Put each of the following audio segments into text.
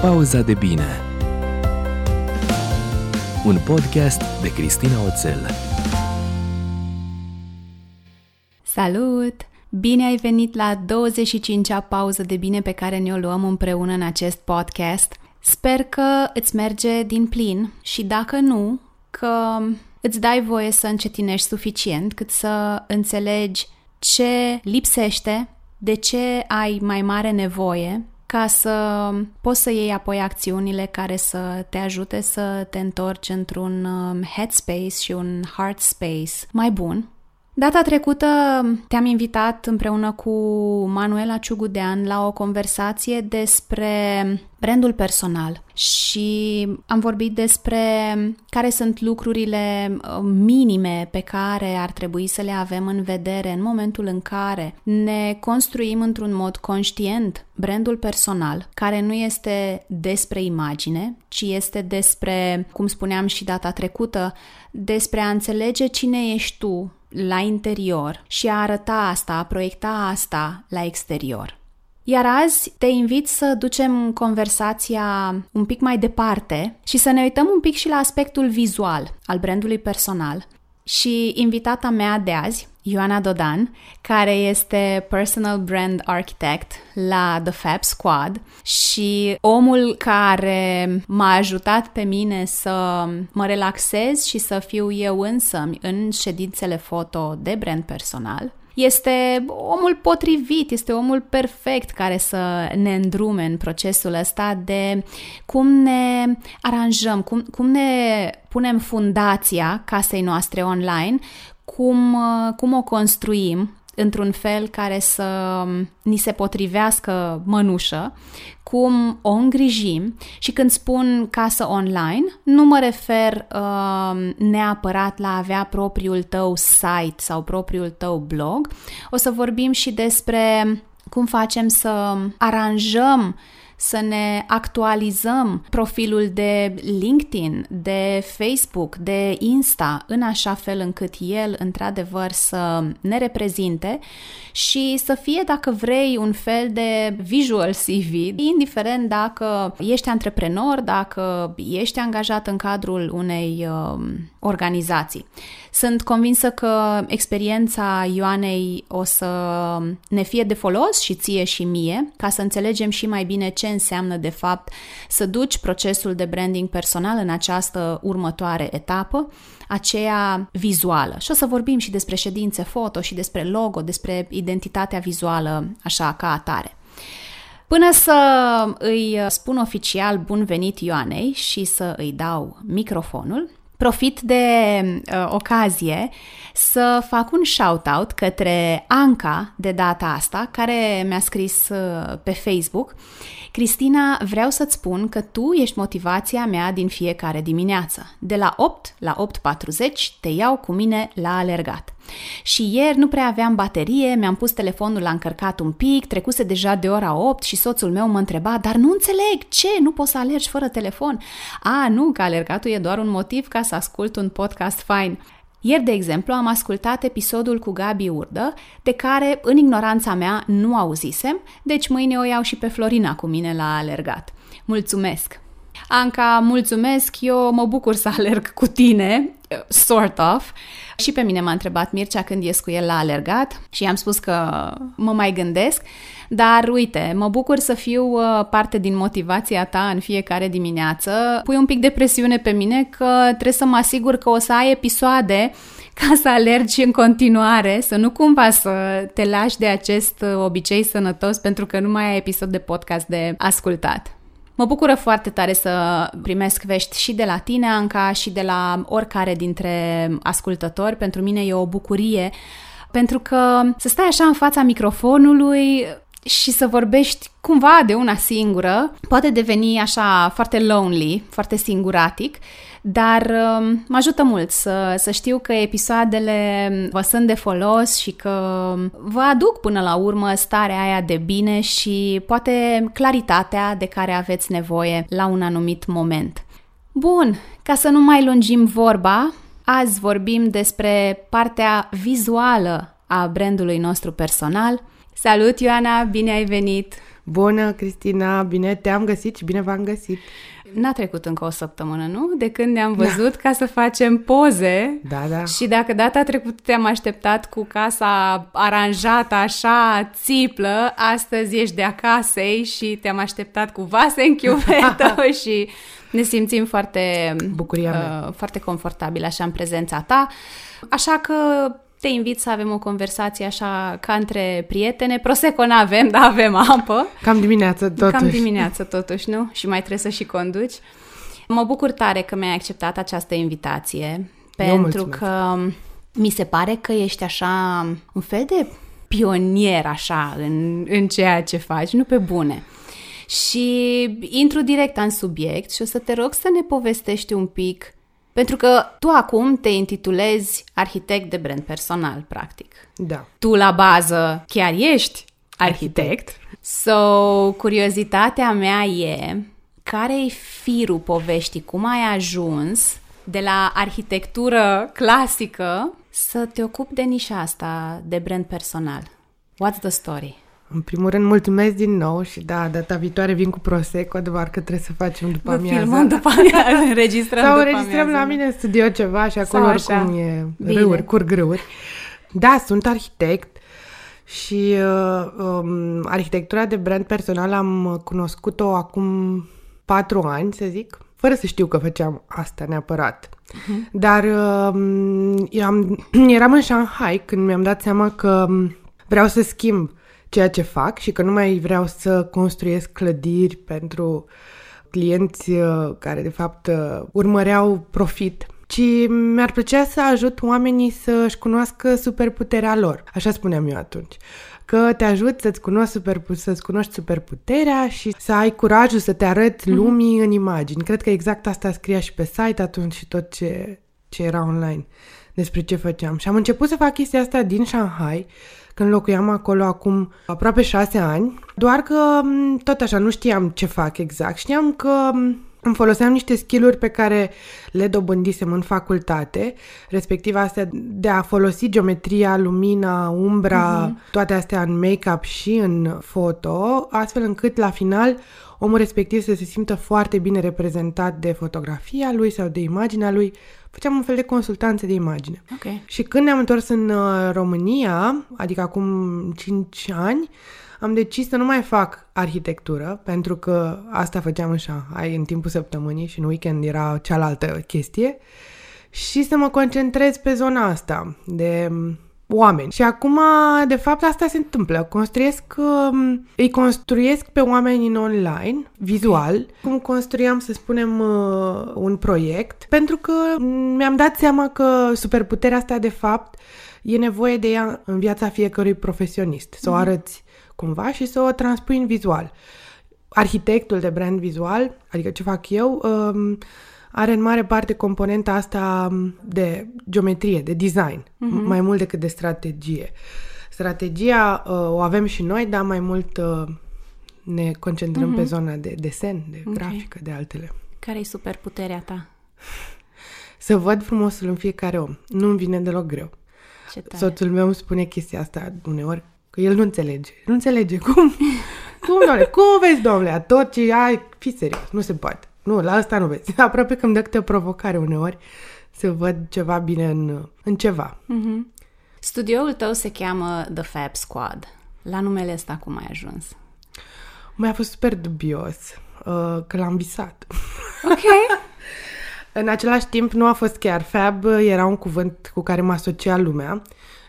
Pauza de bine Un podcast de Cristina Oțel Salut! Bine ai venit la 25-a pauză de bine pe care ne-o luăm împreună în acest podcast. Sper că îți merge din plin și dacă nu, că îți dai voie să încetinești suficient cât să înțelegi ce lipsește, de ce ai mai mare nevoie ca să poți să iei apoi acțiunile care să te ajute să te întorci într-un um, headspace și un heart space mai bun Data trecută te-am invitat împreună cu Manuela Ciugudean la o conversație despre brandul personal și am vorbit despre care sunt lucrurile uh, minime pe care ar trebui să le avem în vedere în momentul în care ne construim într-un mod conștient brandul personal, care nu este despre imagine, ci este despre, cum spuneam și data trecută, despre a înțelege cine ești tu la interior și a arăta asta, a proiecta asta la exterior. Iar azi te invit să ducem conversația un pic mai departe și să ne uităm un pic și la aspectul vizual al brandului personal. Și invitata mea de azi Ioana Dodan, care este Personal Brand Architect la The Fab Squad și omul care m-a ajutat pe mine să mă relaxez și să fiu eu însă în ședințele foto de brand personal. Este omul potrivit, este omul perfect care să ne îndrume în procesul ăsta de cum ne aranjăm, cum, cum ne punem fundația casei noastre online, cum, uh, cum o construim într-un fel care să ni se potrivească mănușă, cum o îngrijim și când spun casă online, nu mă refer uh, neapărat la a avea propriul tău site sau propriul tău blog. O să vorbim și despre cum facem să aranjăm să ne actualizăm profilul de LinkedIn, de Facebook, de Insta, în așa fel încât el, într-adevăr, să ne reprezinte și să fie, dacă vrei, un fel de visual CV, indiferent dacă ești antreprenor, dacă ești angajat în cadrul unei uh, organizații. Sunt convinsă că experiența Ioanei o să ne fie de folos și ție și mie, ca să înțelegem și mai bine ce înseamnă de fapt să duci procesul de branding personal în această următoare etapă, aceea vizuală. Și o să vorbim și despre ședințe foto și despre logo, despre identitatea vizuală așa ca atare. Până să îi spun oficial bun venit Ioanei și să îi dau microfonul, Profit de uh, ocazie să fac un shout-out către Anca de data asta, care mi-a scris uh, pe Facebook. Cristina, vreau să-ți spun că tu ești motivația mea din fiecare dimineață. De la 8 la 8.40 te iau cu mine la alergat. Și ieri nu prea aveam baterie, mi-am pus telefonul la încărcat un pic, trecuse deja de ora 8 și soțul meu mă întreba, dar nu înțeleg, ce, nu poți să alergi fără telefon? A, nu, că alergatul e doar un motiv ca să ascult un podcast fain. Ieri, de exemplu, am ascultat episodul cu Gabi Urdă, de care, în ignoranța mea, nu auzisem, deci mâine o iau și pe Florina cu mine la alergat. Mulțumesc! Anca, mulțumesc, eu mă bucur să alerg cu tine, sort of, și pe mine m-a întrebat Mircea când ies cu el la alergat și i-am spus că mă mai gândesc, dar uite, mă bucur să fiu uh, parte din motivația ta în fiecare dimineață. Pui un pic de presiune pe mine că trebuie să mă asigur că o să ai episoade ca să alergi în continuare, să nu cumva să te lași de acest uh, obicei sănătos pentru că nu mai ai episod de podcast de ascultat. Mă bucură foarte tare să primesc vești și de la tine, Anca, și de la oricare dintre ascultători. Pentru mine e o bucurie pentru că să stai așa în fața microfonului și să vorbești cumva de una singură poate deveni așa foarte lonely, foarte singuratic dar um, mă ajută mult să, să știu că episoadele vă sunt de folos și că vă aduc până la urmă starea aia de bine și poate claritatea de care aveți nevoie la un anumit moment. Bun, ca să nu mai lungim vorba, azi vorbim despre partea vizuală a brandului nostru personal. Salut, Ioana, bine ai venit! Bună, Cristina, bine te-am găsit și bine v-am găsit. N-a trecut încă o săptămână, nu? De când ne-am văzut da. ca să facem poze. Da, da. Și dacă data trecută te-am așteptat cu casa aranjată așa, țiplă, astăzi ești de acasă și te-am așteptat cu vase în chiuvetă și ne simțim foarte, Bucuria uh, foarte confortabil așa în prezența ta. Așa că te invit să avem o conversație așa ca între prietene. Prosecco nu avem, dar avem apă. Cam dimineață totuși. Cam dimineață totuși, nu? Și mai trebuie să și conduci. Mă bucur tare că mi-ai acceptat această invitație, pentru mulțumesc. că mi se pare că ești așa un fel de pionier așa în, în ceea ce faci, nu pe bune. Și intru direct în subiect și o să te rog să ne povestești un pic pentru că tu acum te intitulezi arhitect de brand personal, practic. Da. Tu la bază chiar ești arhitect. So, curiozitatea mea e care e firul poveștii? Cum ai ajuns de la arhitectură clasică să te ocupi de nișa asta de brand personal? What's the story? În primul rând, mulțumesc din nou și da, data viitoare vin cu Prosecco, doar că trebuie să facem după Vă amiază. filmăm după amiază, înregistrăm Sau după înregistrăm amiază. la mine în studio ceva și acolo Sau așa. oricum e Bine. râuri, curg râuri. Da, sunt arhitect și uh, um, arhitectura de brand personal am cunoscut-o acum patru ani, să zic, fără să știu că făceam asta neapărat. Mhm. Dar um, eram, eram în Shanghai când mi-am dat seama că um, vreau să schimb ceea ce fac și că nu mai vreau să construiesc clădiri pentru clienți uh, care de fapt uh, urmăreau profit, ci mi-ar plăcea să ajut oamenii să-și cunoască superputerea lor. Așa spuneam eu atunci. Că te ajut să-ți cunoști, super, să-ți cunoști superputerea și să ai curajul să te arăți lumii în imagini. Cred că exact asta scria și pe site atunci și tot ce, ce era online despre ce făceam. Și am început să fac chestia asta din Shanghai, când locuiam acolo acum aproape șase ani, doar că m, tot așa nu știam ce fac exact. Știam că m, îmi foloseam niște skill-uri pe care le dobândisem în facultate, respectiv astea de a folosi geometria, lumina, umbra, uh-huh. toate astea în make-up și în foto, astfel încât la final omul respectiv să se simtă foarte bine reprezentat de fotografia lui sau de imaginea lui. Făceam un fel de consultanță de imagine. Ok. Și când ne-am întors în uh, România, adică acum 5 ani, am decis să nu mai fac arhitectură, pentru că asta făceam în Shanghai în timpul săptămânii și în weekend era cealaltă chestie, și să mă concentrez pe zona asta de um, oameni. Și acum, de fapt, asta se întâmplă. Construiesc, um, îi construiesc pe oameni în online, vizual, cum construiam, să spunem, uh, un proiect, pentru că mi-am dat seama că superputerea asta, de fapt, e nevoie de ea în viața fiecărui profesionist. Să o arăți cumva și să o transpui în vizual. Arhitectul de brand vizual, adică ce fac eu, um, are în mare parte componenta asta um, de geometrie, de design, uh-huh. mai mult decât de strategie. Strategia uh, o avem și noi, dar mai mult uh, ne concentrăm uh-huh. pe zona de desen, de Ok. grafică, de altele. Care e superputerea ta? Să văd frumosul în fiecare om. Nu-mi vine deloc greu. Ce tare. Soțul meu îmi spune chestia asta uneori, că el nu înțelege. Nu înțelege. Cum? Cum, domnule? Cum vezi, domnule? Tot ce ai, fi serios. Nu se poate. Nu, la asta nu vezi. Aproape că îmi dă câte o provocare uneori să văd ceva bine în, în ceva. Mhm. Studioul tău se cheamă The Fab Squad. La numele ăsta cum ai ajuns? Mai a fost super dubios uh, că l-am visat. Ok. În același timp, nu a fost chiar fab, era un cuvânt cu care mă asocia lumea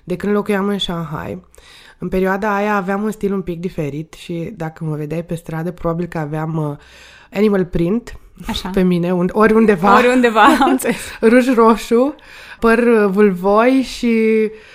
de când locuiam în Shanghai. În perioada aia aveam un stil un pic diferit și dacă mă vedeai pe stradă, probabil că aveam uh, animal print Așa. pe mine, un, ori undeva, Oriundeva, am înțeles. ruj roșu, păr uh, vulvoi și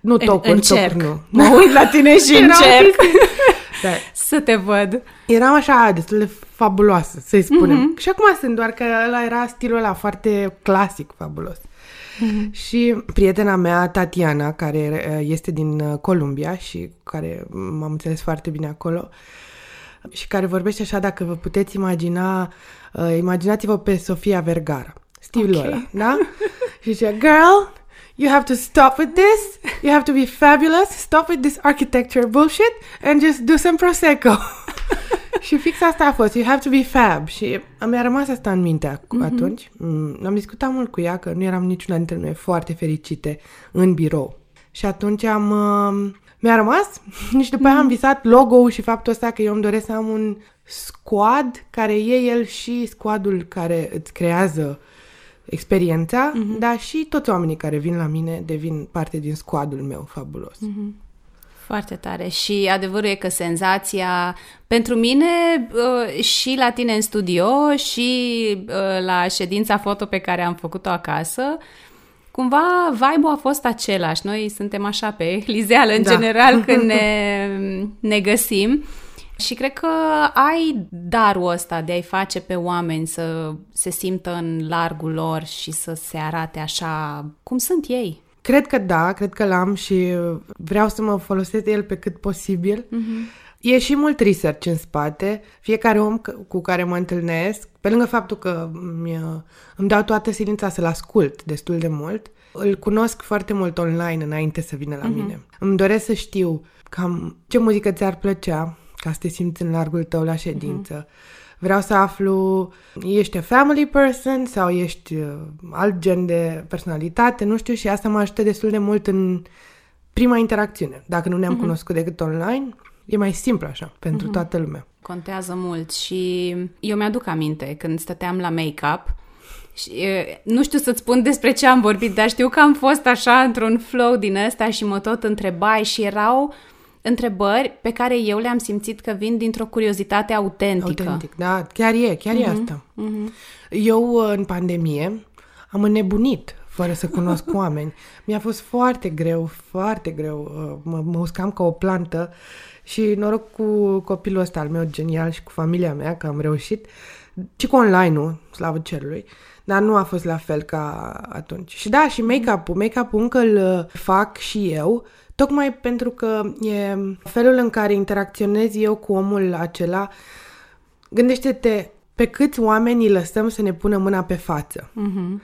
nu tocuri, încerc. tocuri nu. Mă uit la tine și Era încerc Da. să te văd. Eram așa destul de fabuloasă, să-i spunem. Mm-hmm. Și acum sunt, doar că ăla era stilul ăla foarte clasic, fabulos. Mm-hmm. Și prietena mea, Tatiana, care uh, este din uh, Columbia și care m-am înțeles foarte bine acolo, și care vorbește așa, dacă vă puteți imagina, uh, imaginați-vă pe Sofia Vergara, stilul Ok. ăla, da? și zicea, girl, you have to stop with this, you have to be fabulous, stop with this architecture bullshit and just do some Prosecco. și fix asta a fost, you have to be fab. Și mi-a rămas asta în minte mm-hmm. atunci. Mm, am discutat mult cu ea, că nu eram niciuna dintre noi foarte fericite în birou. Și atunci am... Uh, mi-a rămas și după aia am visat logo-ul și faptul ăsta că eu îmi doresc să am un squad care e el și squadul care îți creează experiența, mm-hmm. dar și toți oamenii care vin la mine devin parte din squadul meu fabulos. Mm-hmm. Foarte tare. Și adevărul e că senzația, pentru mine uh, și la tine în studio și uh, la ședința foto pe care am făcut-o acasă, cumva vibe-ul a fost același. Noi suntem așa pe lizeală în da. general când ne, ne găsim. Și cred că ai darul ăsta de a-i face pe oameni să se simtă în largul lor și să se arate așa cum sunt ei. Cred că da, cred că l-am și vreau să mă folosesc de el pe cât posibil. Uh-huh. E și mult research în spate. Fiecare om cu care mă întâlnesc, pe lângă faptul că îmi, îmi dau toată silința să-l ascult destul de mult, îl cunosc foarte mult online înainte să vină la uh-huh. mine. Îmi doresc să știu cam ce muzică ți-ar plăcea ca să te simți în largul tău la ședință. Uh-huh Vreau să aflu, ești a family person sau ești uh, alt gen de personalitate, nu știu, și asta mă ajută destul de mult în prima interacțiune. Dacă nu ne-am uh-huh. cunoscut decât online, e mai simplu așa, pentru uh-huh. toată lumea. Contează mult și eu mi-aduc aminte când stăteam la make-up, și, nu știu să-ți spun despre ce am vorbit, dar știu că am fost așa într-un flow din ăsta și mă tot întrebai și erau întrebări pe care eu le-am simțit că vin dintr-o curiozitate autentică. Autentic, da, chiar e, chiar uh-huh, e mhm, asta. Uh-huh. Eu, în pandemie, am înnebunit fără să cunosc oameni. Mi-a fost foarte greu, foarte greu. Uh, mă, mă uscam ca o plantă și noroc cu copilul ăsta al meu genial și cu familia mea că am reușit și cu online-ul, slavă cerului, dar nu a fost la fel ca atunci. Și da, și make-up-ul, make-up-ul încă îl fac și eu, Tocmai pentru că e felul în care interacționez eu cu omul acela. Gândește-te pe câți oameni îi lăsăm să ne pună mâna pe față. Uh-huh.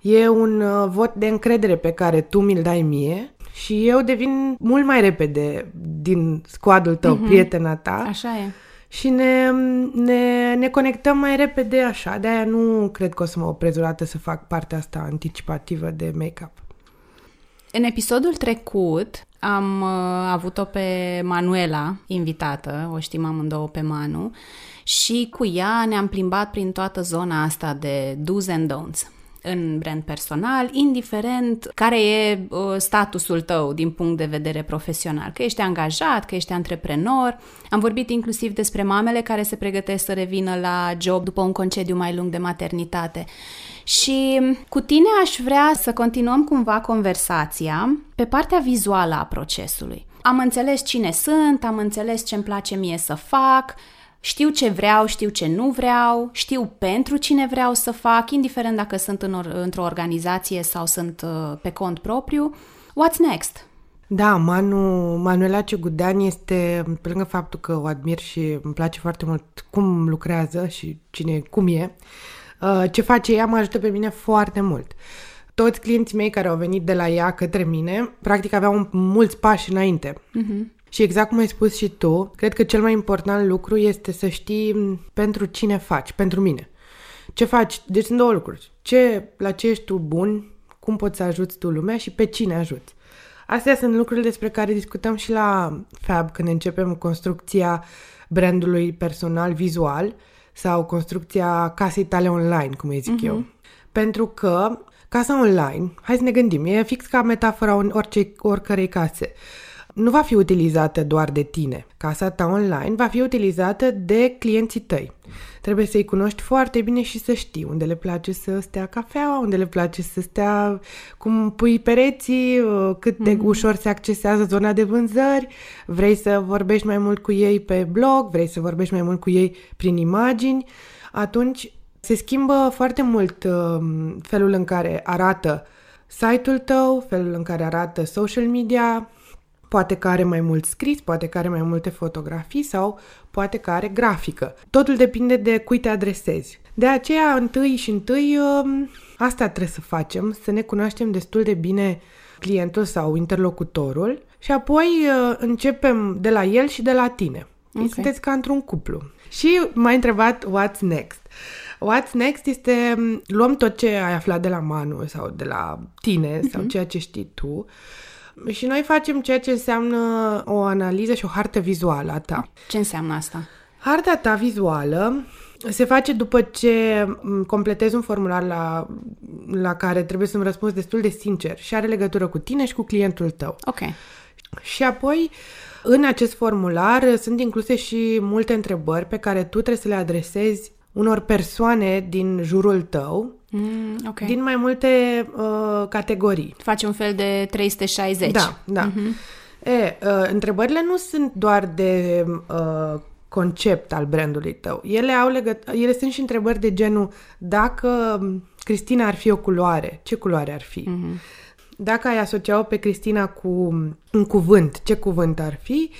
E un uh, vot de încredere pe care tu mi-l dai mie și eu devin mult mai repede din scoadul tău, uh-huh. prietena ta. Așa e. Și ne, ne, ne conectăm mai repede așa. De-aia nu cred că o să mă oprez o dată să fac partea asta anticipativă de make-up. În episodul trecut am uh, avut-o pe Manuela invitată, o știm amândouă pe Manu, și cu ea ne-am plimbat prin toată zona asta de do's and don'ts în brand personal, indiferent care e uh, statusul tău din punct de vedere profesional, că ești angajat, că ești antreprenor. Am vorbit inclusiv despre mamele care se pregătesc să revină la job după un concediu mai lung de maternitate. Și cu tine aș vrea să continuăm cumva conversația pe partea vizuală a procesului. Am înțeles cine sunt, am înțeles ce îmi place mie să fac, știu ce vreau, știu ce nu vreau, știu pentru cine vreau să fac, indiferent dacă sunt în or- într-o organizație sau sunt uh, pe cont propriu. What's next? Da, Manu, Manuela Cegudean este, pe lângă faptul că o admir și îmi place foarte mult cum lucrează și cine, cum e, uh, ce face ea mă ajută pe mine foarte mult. Toți clienții mei care au venit de la ea către mine, practic aveau mulți pași înainte. Uh-huh. Și exact cum ai spus și tu, cred că cel mai important lucru este să știi pentru cine faci, pentru mine. Ce faci? Deci sunt două lucruri. Ce, la ce ești tu bun, cum poți să ajuți tu lumea și pe cine ajuți. Astea sunt lucrurile despre care discutăm și la Fab când începem construcția brandului personal vizual sau construcția casei tale online, cum îi zic uh-huh. eu. Pentru că casa online, hai să ne gândim, e fix ca metafora orice, oricărei case nu va fi utilizată doar de tine. Casa ta online va fi utilizată de clienții tăi. Trebuie să-i cunoști foarte bine și să știi unde le place să stea cafeaua, unde le place să stea cum pui pereții, uh, cât de mm-hmm. ușor se accesează zona de vânzări, vrei să vorbești mai mult cu ei pe blog, vrei să vorbești mai mult cu ei prin imagini, atunci se schimbă foarte mult uh, felul în care arată site-ul tău, felul în care arată social media, Poate că are mai mult scris, poate că are mai multe fotografii sau poate că are grafică. Totul depinde de cui te adresezi. De aceea, întâi și întâi, um, asta trebuie să facem, să ne cunoaștem destul de bine clientul sau interlocutorul și apoi uh, începem de la el și de la tine. Okay. Sunteți ca într-un cuplu. Și m-a întrebat what's next. What's next este, luăm tot ce ai aflat de la Manu sau de la tine uh-huh. sau ceea ce știi tu și noi facem ceea ce înseamnă o analiză și o hartă vizuală a ta. Ce înseamnă asta? Harta ta vizuală se face după ce completezi un formular la, la care trebuie să-mi răspunzi destul de sincer și are legătură cu tine și cu clientul tău. Ok. Și apoi, în acest formular sunt incluse și multe întrebări pe care tu trebuie să le adresezi unor persoane din jurul tău, mm, okay. din mai multe uh, categorii. Faci un fel de 360. Da, da. Mm-hmm. E, uh, întrebările nu sunt doar de uh, concept al brandului tău. Ele, au legăt- ele sunt și întrebări de genul dacă Cristina ar fi o culoare, ce culoare ar fi? Mm-hmm. Dacă ai asocia-o pe Cristina cu un cuvânt, ce cuvânt ar fi?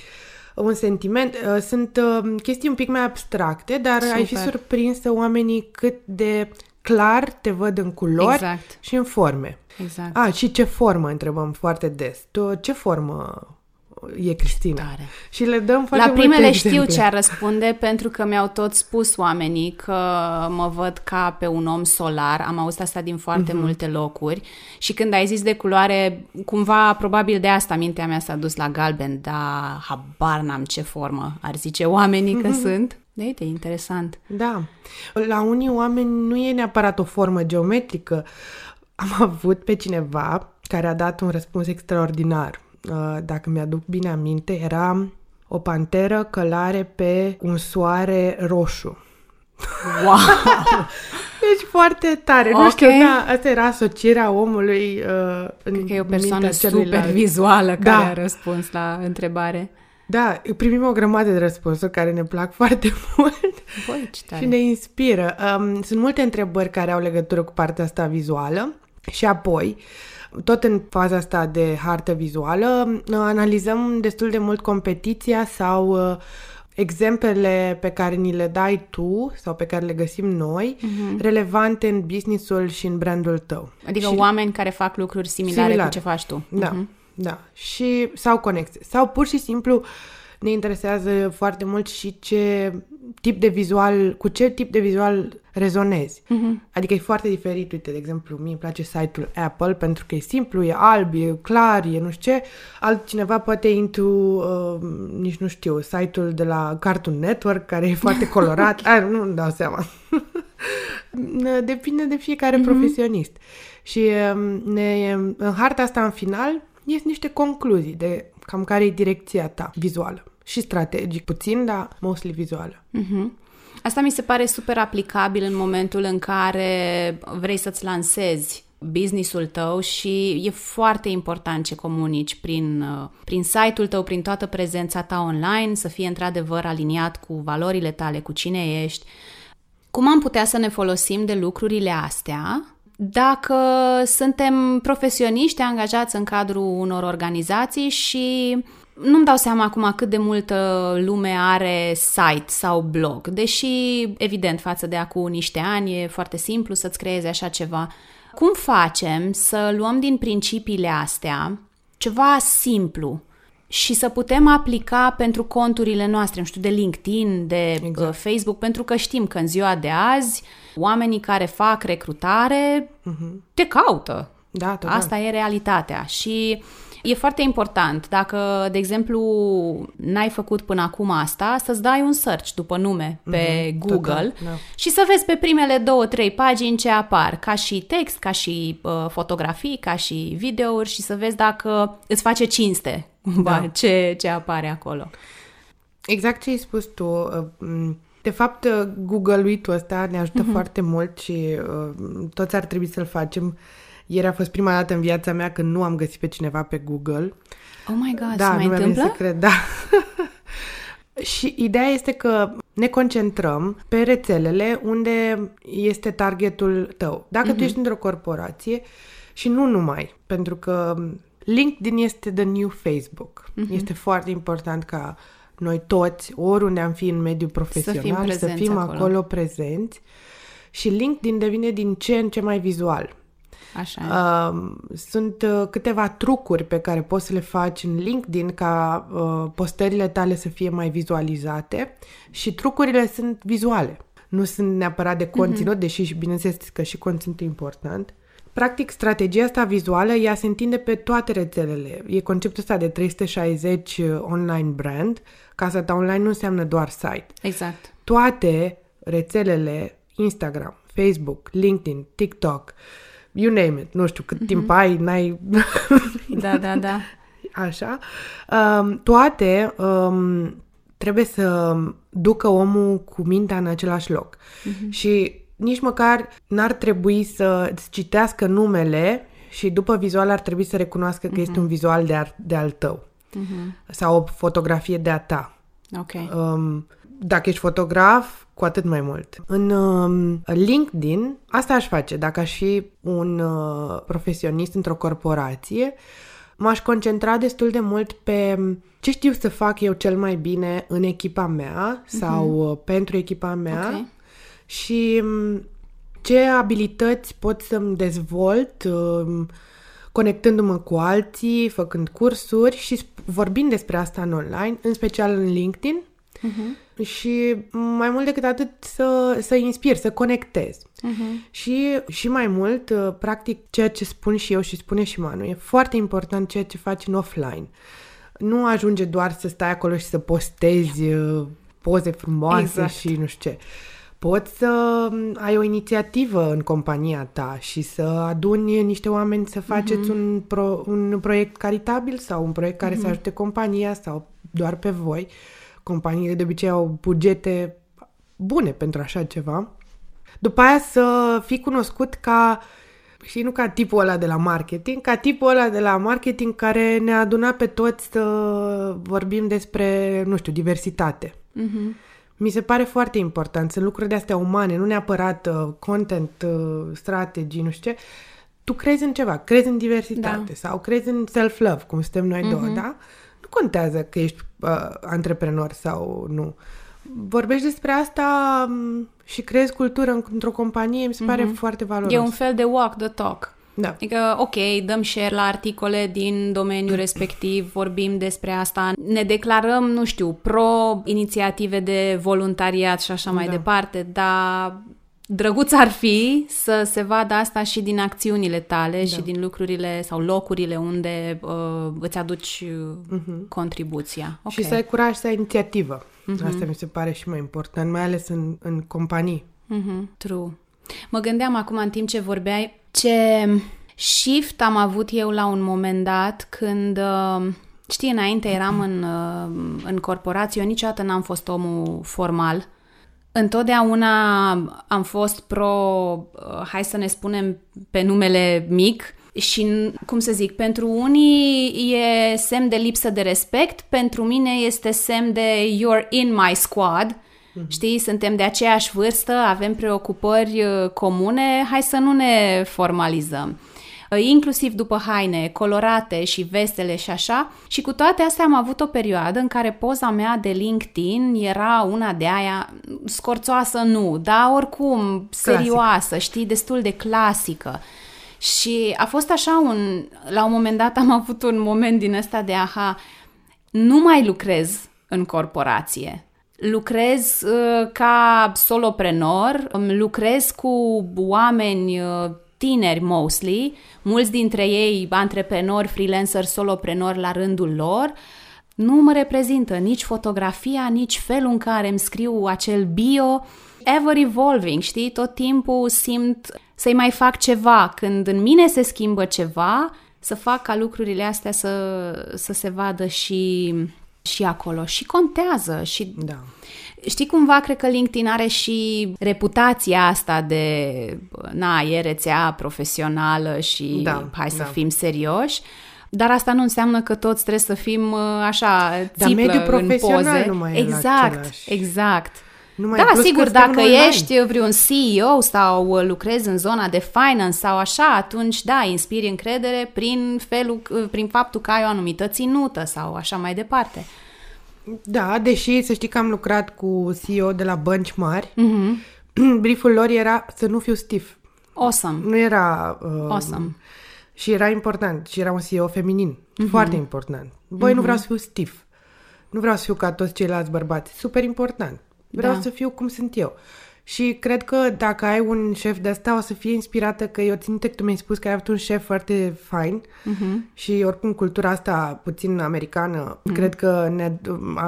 Un sentiment. Uh, sunt uh, chestii un pic mai abstracte, dar Super. ai fi surprinsă oamenii cât de clar te văd în culori exact. și în forme. Exact. A, și ce formă întrebăm foarte des. Tu, ce formă e Cristina. Tare. Și le dăm foarte La primele exemple. știu ce ar răspunde pentru că mi-au tot spus oamenii că mă văd ca pe un om solar. Am auzit asta din foarte uh-huh. multe locuri și când ai zis de culoare, cumva probabil de asta mintea mea s-a dus la galben, dar habar n-am ce formă ar zice oamenii că uh-huh. sunt. De uite, interesant. Da. La unii oameni nu e neapărat o formă geometrică. Am avut pe cineva care a dat un răspuns extraordinar Uh, dacă mi-aduc bine aminte, era o panteră călare pe un soare roșu. Wow! deci foarte tare. Okay. Nu știu, da, asta era asocierea omului uh, în Cred că e o persoană super vizuală care da. a răspuns la întrebare. Da, primim o grămadă de răspunsuri care ne plac foarte mult Băi, ce tare. și ne inspiră. Um, sunt multe întrebări care au legătură cu partea asta vizuală și apoi uh, tot în faza asta de hartă vizuală, analizăm destul de mult competiția sau uh, exemplele pe care ni le dai tu sau pe care le găsim noi, uh-huh. relevante în businessul și în brandul tău. Adică și oameni care fac lucruri similare, similare. cu ce faci tu. Da, uh-huh. Da. Și sau conexe. Sau pur și simplu ne interesează foarte mult și ce tip de vizual, cu ce tip de vizual rezonezi. Uh-huh. Adică e foarte diferit. Uite, de exemplu, mie îmi place site-ul Apple pentru că e simplu, e alb, e clar, e nu știu ce. Altcineva poate into, uh, nici nu știu, site-ul de la Cartoon Network care e foarte colorat. Ai, nu-mi dau seama. Depinde de fiecare uh-huh. profesionist. Și um, ne, în harta asta, în final, ies niște concluzii de cam care e direcția ta vizuală și strategic puțin, dar mostly vizuală. Uh-huh. Asta mi se pare super aplicabil în momentul în care vrei să-ți lansezi businessul tău și e foarte important ce comunici prin, uh, prin site-ul tău, prin toată prezența ta online, să fie într-adevăr aliniat cu valorile tale, cu cine ești. Cum am putea să ne folosim de lucrurile astea dacă suntem profesioniști angajați în cadrul unor organizații și nu-mi dau seama acum cât de multă lume are site sau blog, deși, evident, față de acum niște ani e foarte simplu să-ți creezi așa ceva. Cum facem să luăm din principiile astea ceva simplu și să putem aplica pentru conturile noastre, nu știu, de LinkedIn, de uh, exact. Facebook, pentru că știm că în ziua de azi oamenii care fac recrutare uh-huh. te caută. Da, total. Asta e realitatea și E foarte important, dacă, de exemplu, n-ai făcut până acum asta, să-ți dai un search după nume pe mm-hmm, Google total, da. și să vezi pe primele două, trei pagini ce apar, ca și text, ca și uh, fotografii, ca și videouri și să vezi dacă îți face cinste da. ce, ce apare acolo. Exact ce ai spus tu. Uh, de fapt, uh, Google-uitul ăsta ne ajută mm-hmm. foarte mult și uh, toți ar trebui să-l facem ieri a fost prima dată în viața mea când nu am găsit pe cineva pe Google. Oh my God, da, se mai nu întâmplă? Să cred, da. și ideea este că ne concentrăm pe rețelele unde este targetul tău. Dacă mm-hmm. tu mhm. ești într-o corporație și nu numai, pentru că LinkedIn este the new Facebook. Mm-hmm. Este foarte important ca noi toți, oriunde am fi în mediul profesional, să fim, să fim acolo. acolo prezenți. Și LinkedIn devine din ce în ce mai vizual. Așa e. Uh, sunt uh, câteva trucuri pe care poți să le faci în LinkedIn ca uh, postările tale să fie mai vizualizate și trucurile sunt vizuale. Nu sunt neapărat de conținut, mm-hmm. deși și bineînțeles că și conținutul e important. Practic, strategia asta vizuală, ea se întinde pe toate rețelele. E conceptul ăsta de 360 online brand. Casa ta online nu înseamnă doar site. Exact. Toate rețelele, Instagram, Facebook, LinkedIn, TikTok, you name it, nu știu cât mm-hmm. timp ai, n-ai... Da, da, da. Așa. Um, toate um, trebuie să ducă omul cu mintea în același loc. Mm-hmm. Și nici măcar n-ar trebui să citească numele și după vizual ar trebui să recunoască că mm-hmm. este un vizual de, ar, de al tău mm-hmm. sau o fotografie de a ta. Ok. Um, dacă ești fotograf, cu atât mai mult. În um, LinkedIn, asta aș face. Dacă aș fi un uh, profesionist într-o corporație, m-aș concentra destul de mult pe ce știu să fac eu cel mai bine în echipa mea sau uh, pentru echipa mea Ok. și um, ce abilități pot să-mi dezvolt um, conectându-mă cu alții, făcând cursuri și sp- vorbind despre asta în online, în special în LinkedIn. Uh-huh. Și mai mult decât atât să, să inspir, să conectez. Uh-huh. Și, și mai mult, uh, practic, ceea ce spun și eu și spune și Manu, e foarte important ceea ce faci în offline. Nu ajunge doar să stai acolo și să postezi uh, poze frumoase Exact. și nu știu ce. Poți să um, ai o inițiativă în compania ta și să aduni niște oameni să faceți un, pro, un proiect caritabil sau un proiect care să ajute compania sau doar pe voi. Companiile de obicei au bugete bune pentru așa ceva. După aia să fii cunoscut ca, și nu ca tipul ăla de la marketing, ca tipul ăla de la marketing care ne-a adunat pe toți să vorbim despre, nu știu, diversitate. Mhm. Mi se pare foarte important. Sunt lucruri de astea umane, nu neapărat uh, content, uh, strategy, nu știu ce. Tu crezi în ceva, crezi în diversitate da. sau crezi în self-love, cum suntem noi mm-hmm. două, da? Nu contează că ești uh, antreprenor sau nu. Vorbești despre asta um, și creezi cultură în- într-o companie, mi se pare foarte valoros. E un fel de walk the talk. Da. Adică, ok, dăm share la articole din domeniul respectiv, vorbim despre asta, ne declarăm, nu știu, pro inițiative de voluntariat și așa mai Da. departe, dar drăguț ar fi să se vadă asta și din acțiunile tale da. și din lucrurile sau locurile unde uh, îți aduci uh, contribuția. Ok. Și să ai curaj, să ai inițiativă. Asta mi se pare și mai important, mai ales în, în companii. Mhm, true. Mă gândeam acum în timp ce vorbeai ce shift am avut eu la un moment dat când, uh, știi, înainte eram în, uh, în corporație, eu niciodată n-am fost omul formal. Întotdeauna am fost pro, uh, hai să ne spunem pe numele mic, și, cum să zic, pentru unii e semn de lipsă de respect, pentru mine este semn de you're in my squad, Știi, suntem de aceeași vârstă, avem preocupări uh, comune, hai să nu ne formalizăm. Uh, Inclusiv după haine colorate și vesele și așa. Și cu toate astea am avut o perioadă în care poza mea de LinkedIn era una de aia scorțoasă, nu, dar oricum serioasă, știi, destul de clasică. Și a fost așa un... La un moment dat am avut un moment din ăsta de aha, nu mai lucrez în corporație. Lucrez uh, ca soloprenor, um, lucrez cu oameni uh, tineri mostly, mulți dintre ei antreprenori, freelancer, soloprenori la rândul lor. Nu mă reprezintă nici fotografia, nici felul în care îmi scriu acel bio, ever evolving, știi? Tot timpul simt să-i mai fac ceva. Când în mine se schimbă ceva, să fac ca lucrurile astea să, să se vadă și, și acolo. Și contează. Și Da. Știi cumva, cred că LinkedIn are și reputația asta de, na, e rețea profesională și Da, hai să da. fim serioși. Dar asta nu înseamnă că toți trebuie să fim uh, așa, Dar țiplă mediul în profesional poze. nu mai e la exact, același. exact. Nu mai da, plus că sigur, suntem dacă online. ești vreun CEO sau uh, lucrezi în zona de finance sau așa, atunci da, inspiri încredere prin felul, uh, prin faptul că ai o anumită ținută sau așa mai departe. Da, deși să știi că am lucrat cu CEO de la bănci mari, Mhm. brieful lor era să nu fiu stif. Awesome. Nu era... Uh, Awesome. Și era important. Și era un CEO feminin. Mm-hmm. Foarte important. Băi, mm-hmm. nu vreau să fiu stif. Nu vreau să fiu ca toți ceilalți bărbați. Super important. Vreau Da. să fiu cum sunt eu. Și cred că dacă ai un șef de asta, o să fie inspirată că eu țin minte că tu mi-ai spus că ai avut un șef foarte fain Mhm. și oricum cultura asta puțin americană, cred că ne,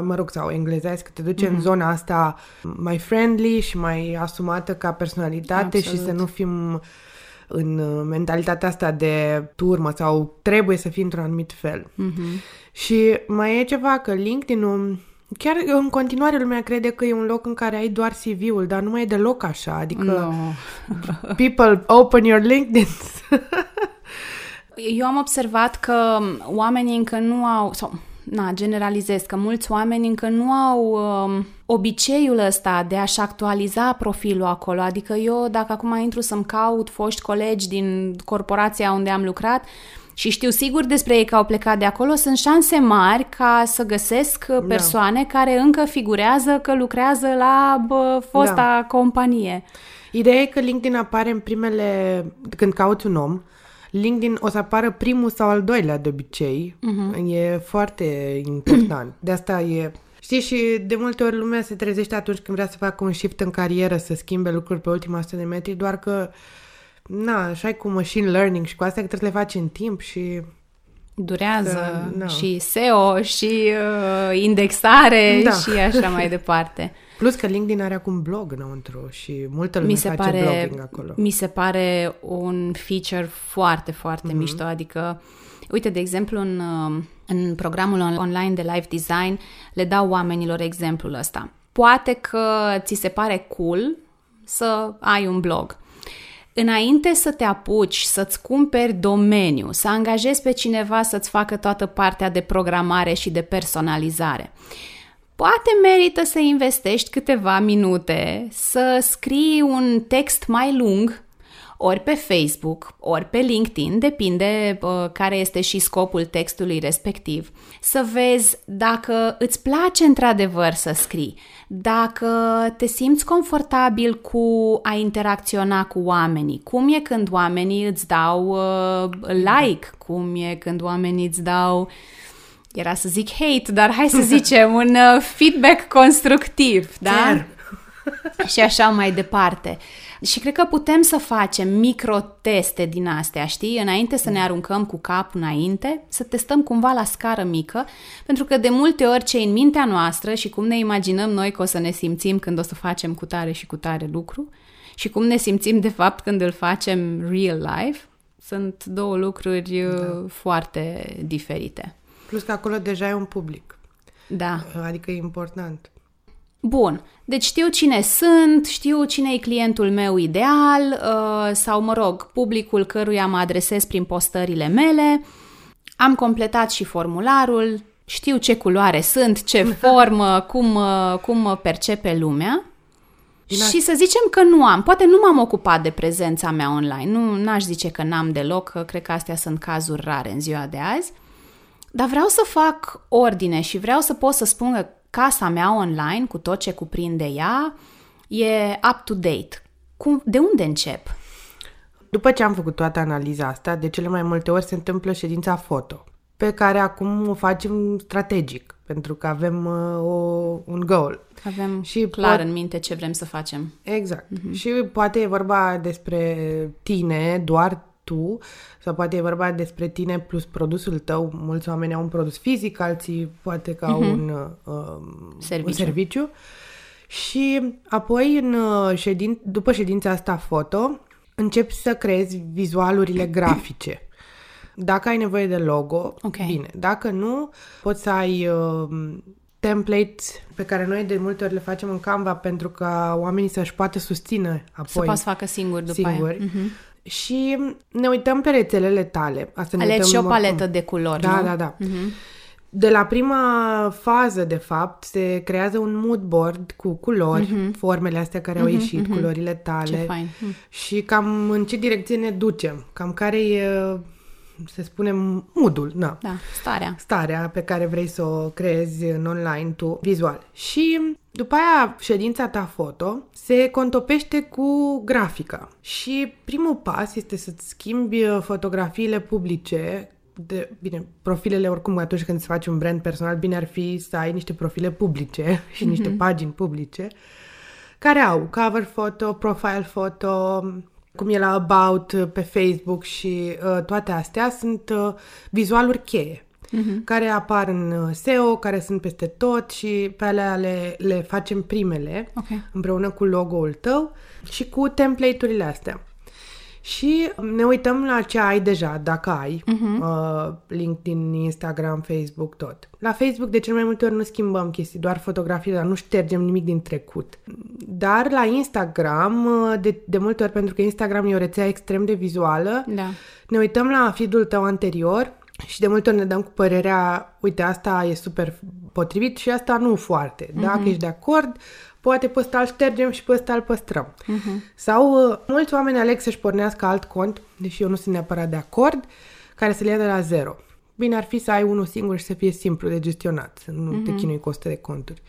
mă rog, sau englezească, te duce în zona asta mai friendly și mai asumată ca personalitate și Absolut. să nu fim în uh, mentalitatea asta de turmă sau trebuie să fii într-un anumit fel. Mhm. Și mai e ceva că LinkedIn-ul Chiar în continuare lumea crede că e un loc în care ai doar CV-ul, dar nu mai e deloc așa. Adică No. people open your LinkedIn. Eu am observat că oamenii încă nu au, sau na, generalizez, că mulți oameni încă nu au um, obiceiul ăsta de a-și actualiza profilul acolo. Adică eu, dacă acum intru să-mi caut foști colegi din corporația unde am lucrat și știu sigur despre ei că au plecat de acolo, sunt șanse mari ca să găsesc persoane care încă figurează că lucrează la bă, fosta da. companie. Ideea e că LinkedIn apare în primele... Când cauți un om, LinkedIn o să apară primul sau al doilea de obicei. Uh-huh. E foarte important. De asta e... Știi, și de multe ori lumea se trezește atunci când vrea să facă un shift în carieră, să schimbe lucruri pe ultima 100 de metri, doar că, na, așa e cu machine learning și cu astea că trebuie să le faci în timp și... Durează Că, na. și SEO și uh, indexare Da. și așa mai departe. Plus că LinkedIn are acum blog înăuntru și multă lume Mi se, face pare, blogging acolo. mi se pare un feature foarte, foarte mm-hmm. mișto. Adică, uite, de exemplu, în, uh, în programul on- online de live design le dau oamenilor exemplul ăsta. Poate că ți se pare cool să ai un blog. Înainte să te apuci, să-ți cumperi domeniu, să angajezi pe cineva să-ți facă toată partea de programare și de personalizare, poate merită să investești câteva minute, să scrii un text mai lung, ori pe Facebook, ori pe LinkedIn, depinde uh, care este și scopul textului respectiv, să vezi dacă îți place într-adevăr să scrii, dacă te simți confortabil cu a interacționa cu oamenii, cum e când oamenii îți dau uh, like, cum e când oamenii îți dau era să zic hate, dar hai să zicem un uh, feedback constructiv, da? Chiar. și așa mai departe. Și cred că putem să facem microteste din astea, știi? Înainte să ne aruncăm cu capul înainte, să testăm cumva la scară mică, pentru că de multe ori ce în mintea noastră și cum ne imaginăm noi că o să ne simțim când o să facem cu tare și cu tare lucru și cum ne simțim de fapt când îl facem real life, sunt două lucruri da. foarte diferite. Plus că acolo deja e un public. Da. Adică e important. Bun, deci știu cine sunt, știu cine e clientul meu ideal uh, sau, mă rog, publicul căruia mă adresez prin postările mele. Am completat și formularul, știu ce culoare sunt, ce formă, cum, uh, cum mă percepe lumea. Din Și să zicem că nu am, poate nu m-am ocupat de prezența mea online, nu n-aș zice că n-am deloc, că cred că astea sunt cazuri rare în ziua de azi, dar vreau să fac ordine și vreau să pot să spun că casa mea online, cu tot ce cuprinde ea, e up-to-date. Cum, de unde încep? După ce am făcut toată analiza asta, de cele mai multe ori se întâmplă ședința foto, pe care acum o facem strategic, pentru că avem uh, o, un goal. Avem Și și clar pot- în minte ce vrem să facem. Exact. Mm-hmm. Și poate e vorba despre tine, doar tu, sau poate e vorba despre tine plus produsul tău. Mulți oameni au un produs fizic, alții poate că au un, uh, un Serviciu. serviciu. Și apoi, în uh, ședin, după ședința asta foto, începi să creezi vizualurile grafice. Dacă ai nevoie de logo, Ok. bine. Dacă nu, poți să ai uh, templates pe care noi de multe ori le facem în Canva pentru ca oamenii să-și poată susține apoi Să poți să facă singur după singuri. aia. Mhm. Și ne uităm pe rețelele tale. Asta ne Alegi uităm și o acum. paletă de culori, Da, nu? da, da. De la prima fază, de fapt, se creează un mood board cu culori, formele astea care au ieșit, culorile tale. Ce fain. Mm. Și cam în ce direcție ne ducem, cam care e să spunem, moodul, na. Da, starea. Starea pe care vrei să o creezi în online tu, vizual. Și după aia, ședința ta foto se contopește cu grafica. Și primul pas este să-ți schimbi uh, fotografiile publice de, bine, profilele oricum atunci când îți faci un brand personal, bine ar fi să ai niște profile publice și mm-hmm. niște pagini publice care au cover photo, profile photo, cum e la About uh, pe Facebook și uh, toate astea sunt uh, vizualuri cheie uh-huh. care apar în uh, SEO, care sunt peste tot și pe alea le, le facem primele okay. împreună cu logo-ul tău și cu template-urile astea. Și ne uităm la ce ai deja, dacă ai, uh-huh. uh, LinkedIn, Instagram, Facebook, tot. La Facebook de cel mai multe ori nu schimbăm chestii, doar fotografii, dar nu ștergem nimic din trecut. Dar la Instagram, uh, de, de multe ori, pentru că Instagram e o rețea extrem de vizuală, da. ne uităm la feed-ul tău anterior și de multe ori ne dăm cu părerea, uite, asta e super potrivit și asta nu foarte. Uh-huh. Dacă ești de acord, poate pe ăsta îl ștergem și pe ăsta îl păstrăm. Uh-huh. Sau uh, mulți oameni aleg să-și pornească alt cont, deși eu nu sunt neapărat de acord, care să le ia de la zero. Bine ar fi să ai unul singur și să fie simplu de gestionat, să nu uh-huh. te chinui cu 100 de conturi.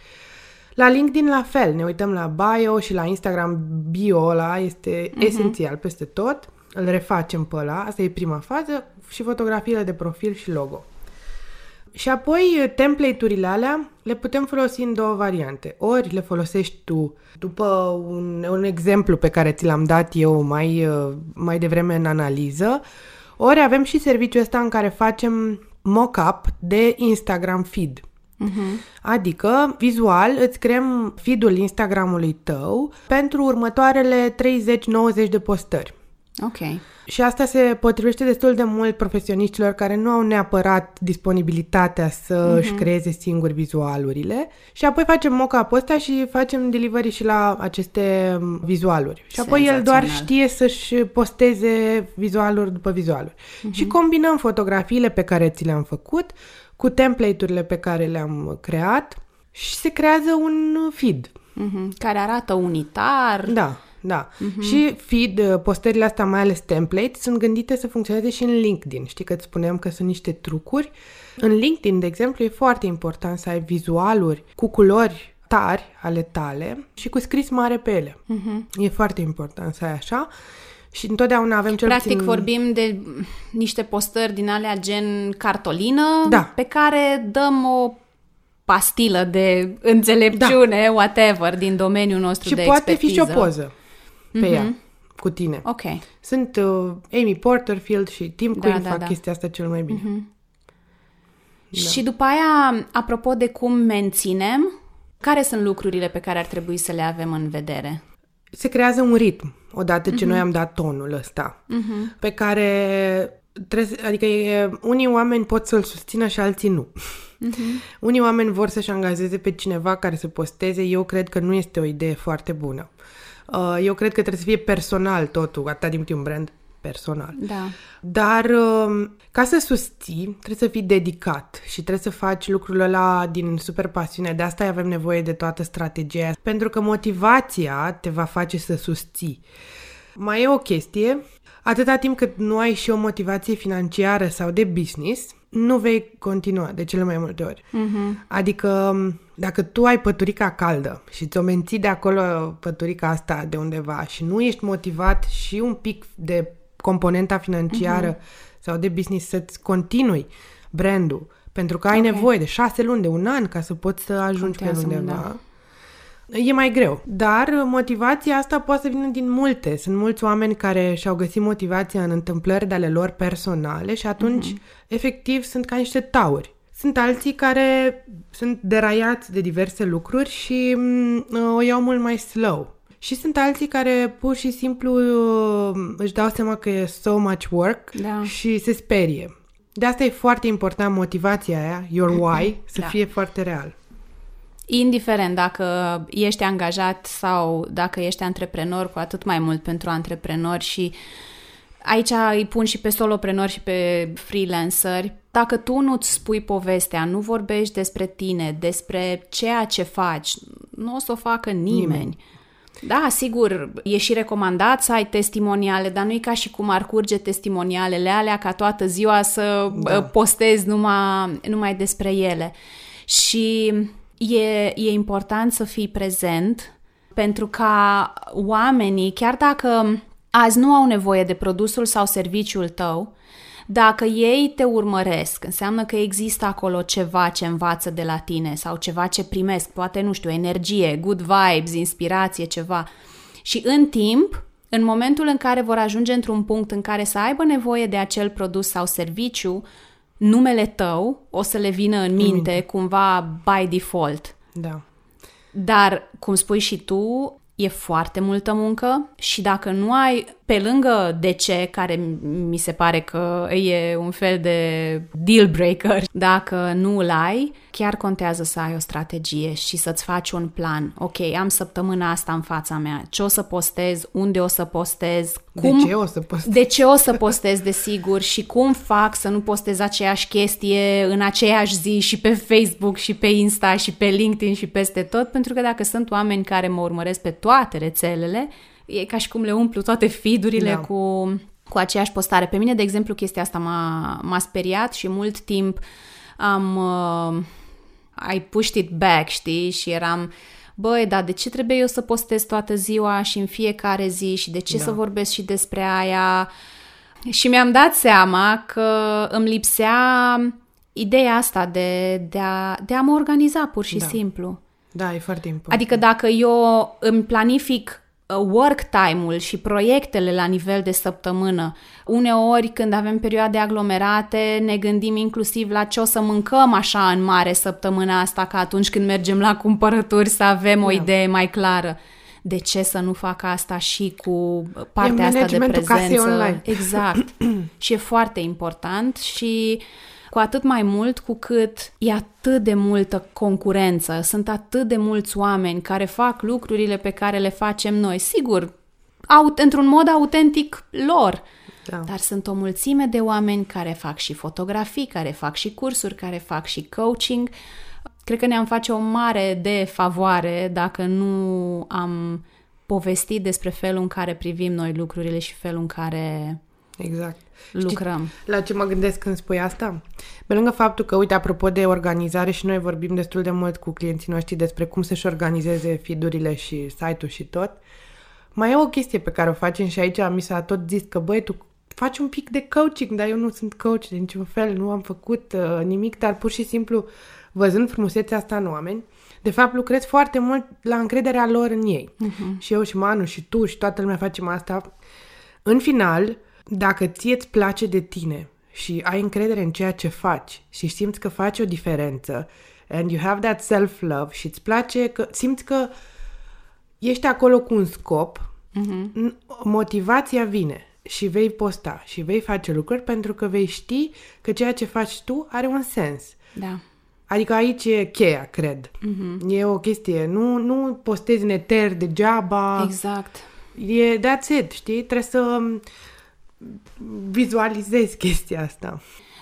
La LinkedIn la fel, ne uităm la bio și la Instagram bio ăla este uh-huh. esențial peste tot. Îl refacem pe ăla, asta e prima fază, și fotografiile de profil și logo. Și apoi template-urile alea le putem folosi în două variante. Ori le folosești tu după un, un exemplu pe care ți l-am dat eu mai, mai devreme în analiză, ori avem și serviciul ăsta în care facem mock-up de Instagram feed. Uh-huh. Adică, vizual, îți creăm feed-ul Instagramului tău pentru următoarele 30-90 de postări. Ok. Și asta se potrivește destul de mult profesioniștilor care nu au neapărat disponibilitatea să uh-huh. își creeze singuri vizualurile. Și apoi facem mock-up ăsta și facem delivery și la aceste vizualuri. Și apoi el doar știe să-și posteze vizualuri după vizualuri. Uh-huh. Și combinăm fotografiile pe care ți le-am făcut cu template-urile pe care le-am creat și se creează un feed. Uh-huh. Care arată unitar. Da da. Uh-huh. Și feed, uh, postările astea, mai ales template, sunt gândite să funcționeze și în LinkedIn. Știi că îți spuneam că sunt niște trucuri. În LinkedIn, de exemplu, e foarte important să ai vizualuri cu culori tari ale tale și cu scris mare pe ele. Uh-huh. E foarte important să ai așa. Și întotdeauna avem cel Practic puțin... vorbim de niște postări din alea gen cartolină, da. pe care dăm o pastilă de înțelepciune, da. whatever, din domeniul nostru și de poate expertiză. fi și o poză pe mm-hmm. ea, cu tine. Ok. Sunt uh, Amy Porterfield și Tim da, Quinn da, fac da. chestia asta cel mai bine. Mm-hmm. Da. Și după aia, apropo de cum menținem, care sunt lucrurile pe care ar trebui să le avem în vedere? Se creează un ritm, odată ce mm-hmm. noi am dat tonul ăsta, mm-hmm. pe care trebuie, adică e, unii oameni pot să-l susțină și alții nu. Mm-hmm. Unii oameni vor să-și angajeze pe cineva care să posteze, eu cred că nu este o idee foarte bună. Uh, eu cred că trebuie să fie personal totul, atâta timp un brand personal. Da. Dar um, ca să susții, trebuie să fii dedicat și trebuie să faci lucrurile ăla din super pasiune. De asta avem nevoie de toată strategia, pentru că motivația te va face să susții. Mai e o chestie, atâta timp cât nu ai și o motivație financiară sau de business, nu vei continua de cele mai multe ori. Uh-huh. Adică dacă tu ai păturica caldă și ți-o menții de acolo păturica asta de undeva și nu ești motivat și un pic de componenta financiară uh-huh. sau de business să-ți continui brandul, pentru că ai okay. nevoie de șase luni, de un an ca să poți să ajungi Contează pe undeva. Da e mai greu. Dar motivația asta poate să vină din multe. Sunt mulți oameni care și-au găsit motivația în întâmplări de ale lor personale și atunci, mm-hmm. efectiv, sunt ca niște tauri. Sunt alții care sunt deraiați de diverse lucruri și mm, o iau mult mai slow. Și sunt alții care pur și simplu uh, își dau seama că e so much work da. și se sperie. De asta e foarte important motivația aia, your why, să da. fie foarte real indiferent dacă ești angajat sau dacă ești antreprenor, cu atât mai mult pentru antreprenori și aici îi pun și pe soloprenori și pe freelanceri. Dacă tu nu-ți spui povestea, nu vorbești despre tine, despre ceea ce faci, nu o să o facă nimeni. nimeni. Da, sigur, e și recomandat să ai testimoniale, dar nu e ca și cum ar curge testimonialele alea ca toată ziua să da. postezi numai, numai despre ele. Și e, e important să fii prezent pentru ca oamenii, chiar dacă azi nu au nevoie de produsul sau serviciul tău, dacă ei te urmăresc, înseamnă că există acolo ceva ce învață de la tine sau ceva ce primesc, poate, nu știu, energie, good vibes, inspirație, ceva. Și în timp, în momentul în care vor ajunge într-un punct în care să aibă nevoie de acel produs sau serviciu, numele tău o să le vină în minte, minte. cumva by default. Da. Dar, cum spui și tu, e foarte multă muncă și dacă nu ai, pe lângă de ce, care mi se pare că e un fel de deal breaker, dacă nu îl ai, chiar contează să ai o strategie și să-ți faci un plan. Ok, am săptămâna asta în fața mea, ce o să postez, unde o să postez, cum, de ce o să postez? De ce o să postez, desigur, și cum fac să nu postez aceeași chestie în aceeași zi și pe Facebook și pe Insta și pe LinkedIn și peste tot, pentru că dacă sunt oameni care mă urmăresc pe toate rețelele, e ca și cum le umplu toate feed-urile da. cu, cu aceeași postare. Pe mine, de exemplu, chestia asta m-a, m-a speriat și mult timp am... Uh, I pushed it back, știi? Și eram băi, dar de ce trebuie eu să postez toată ziua și în fiecare zi și de ce da. să vorbesc și despre aia? Și mi-am dat seama că îmi lipsea ideea asta de, de, a, de a mă organiza pur și da. simplu. Da, e foarte important. Adică dacă eu îmi planific Uh, work time-ul și proiectele la nivel de săptămână. Uneori, când avem perioade aglomerate, ne gândim inclusiv la ce o să mâncăm așa în mare săptămâna asta, ca atunci când mergem la cumpărături să avem o idee mai clară. De ce să nu fac asta și cu partea asta de prezență? Online. Exact. și e foarte important și uh, cu atât mai mult cu cât e atât de multă concurență, sunt atât de mulți oameni care fac lucrurile pe care le facem noi. Sigur, aut- într-un mod autentic lor, da. Dar sunt o mulțime de oameni care fac și fotografii, care fac și cursuri, care fac și coaching. Cred că ne-am face o mare de favoare dacă nu am povestit despre felul în care privim noi lucrurile și felul în care Exact. Lucrăm. Știi la ce mă gândesc când spui asta? Pe lângă faptul că, uite, apropo de organizare și noi vorbim destul de mult cu clienții noștri despre cum să-și organizeze fidurile și site-ul și tot, mai e o chestie pe care o facem și aici mi s-a tot zis că, băi, tu faci un pic de coaching, dar eu nu sunt coach de niciun fel, nu am făcut uh, nimic, dar pur și simplu, văzând frumusețea asta în oameni, de fapt lucrez foarte mult la încrederea lor în ei. Uh-huh. Și eu și Manu și tu și toată lumea facem asta. În final, dacă ție îți place de tine și ai încredere în ceea ce faci și simți că faci o diferență and you have that self-love și îți place că simți că ești acolo cu un scop, uh-huh. motivația vine și vei posta și vei face lucruri pentru că vei ști că ceea ce faci tu are un sens. Da. Adică aici e cheia, cred. Uh-huh. E o chestie. Nu, nu postezi în eter degeaba. Exact. E that's it, știi? Trebuie să vizualizezi chestia asta.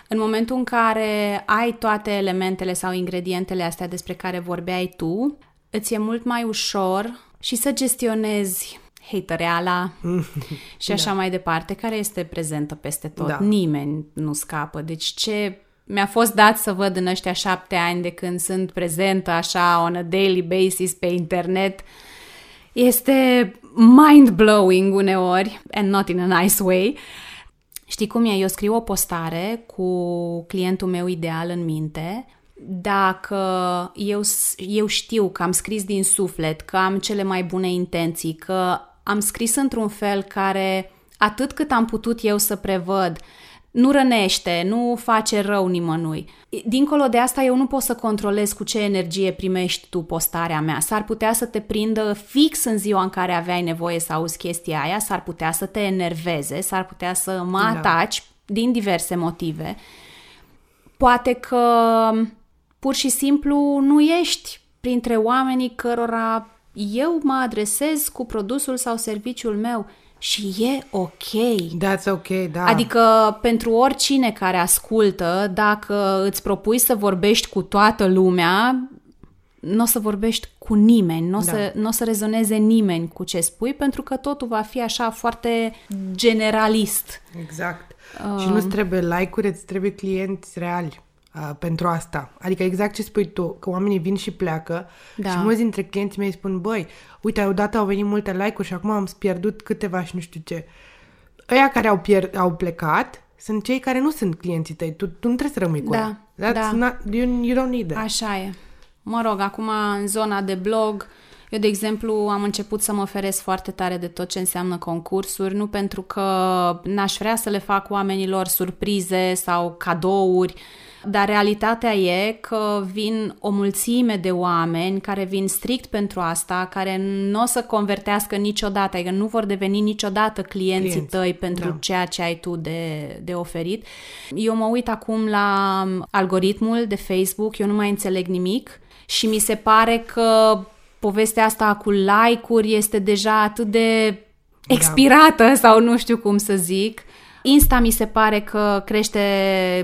În momentul în care ai toate elementele sau ingredientele astea despre care vorbeai tu, îți e mult mai ușor și să gestionezi hatereala și așa da. mai departe, care este prezentă peste tot. Da. Nimeni nu scapă. Deci ce mi-a fost dat să văd în ăștia șapte ani de când sunt prezentă așa on a daily basis pe internet este mind-blowing uneori, and not in a nice way. Știi cum e? Eu scriu o postare cu clientul meu ideal în minte, dacă eu, eu știu că am scris din suflet, că am cele mai bune intenții, că am scris într-un fel care, atât cât am putut eu să prevăd, nu rănește, nu face rău nimănui. Dincolo de asta, eu nu pot să controlez cu ce energie primești tu postarea mea. S-ar putea să te prindă fix în ziua în care aveai nevoie să auzi chestia aia, s-ar putea să te enerveze, s-ar putea să mă da. ataci din diverse motive. Poate că pur și simplu nu ești printre oamenii cărora eu mă adresez cu produsul sau serviciul meu și e ok. That's ok, da. Adică pentru oricine care ascultă, dacă îți propui să vorbești cu toată lumea, nu o să vorbești cu nimeni, nu o Da. să, n-o să rezoneze nimeni cu ce spui, pentru că totul va fi așa foarte generalist. Exact. Uh. Și nu-ți trebuie like-uri, îți trebuie clienți reali uh, pentru asta. Adică exact ce spui tu, că oamenii vin și pleacă Da. și mulți dintre clienții mei spun, băi, uite, odată au venit multe like-uri și acum am pierdut câteva și nu știu ce. Ăia care au, pierd- au plecat sunt cei care nu sunt clienții tăi. Tu, tu nu trebuie să rămâi cu Da, ea. That's da. Not, you, you don't need that. Așa e. Mă rog, acum în zona de blog, eu, de exemplu, am început să mă feresc foarte tare de tot ce înseamnă concursuri, nu pentru că n-aș vrea să le fac oamenilor surprize sau cadouri, dar realitatea e că vin o mulțime de oameni care vin strict pentru asta, care nu o să convertească niciodată, adică nu vor deveni niciodată clienții Clienți, tăi pentru da. ceea ce ai tu de, de oferit. Eu mă uit acum la algoritmul de Facebook, eu nu mai înțeleg nimic și mi se pare că povestea asta cu like-uri este deja atât de expirată sau nu știu cum să zic. Insta mi se pare că crește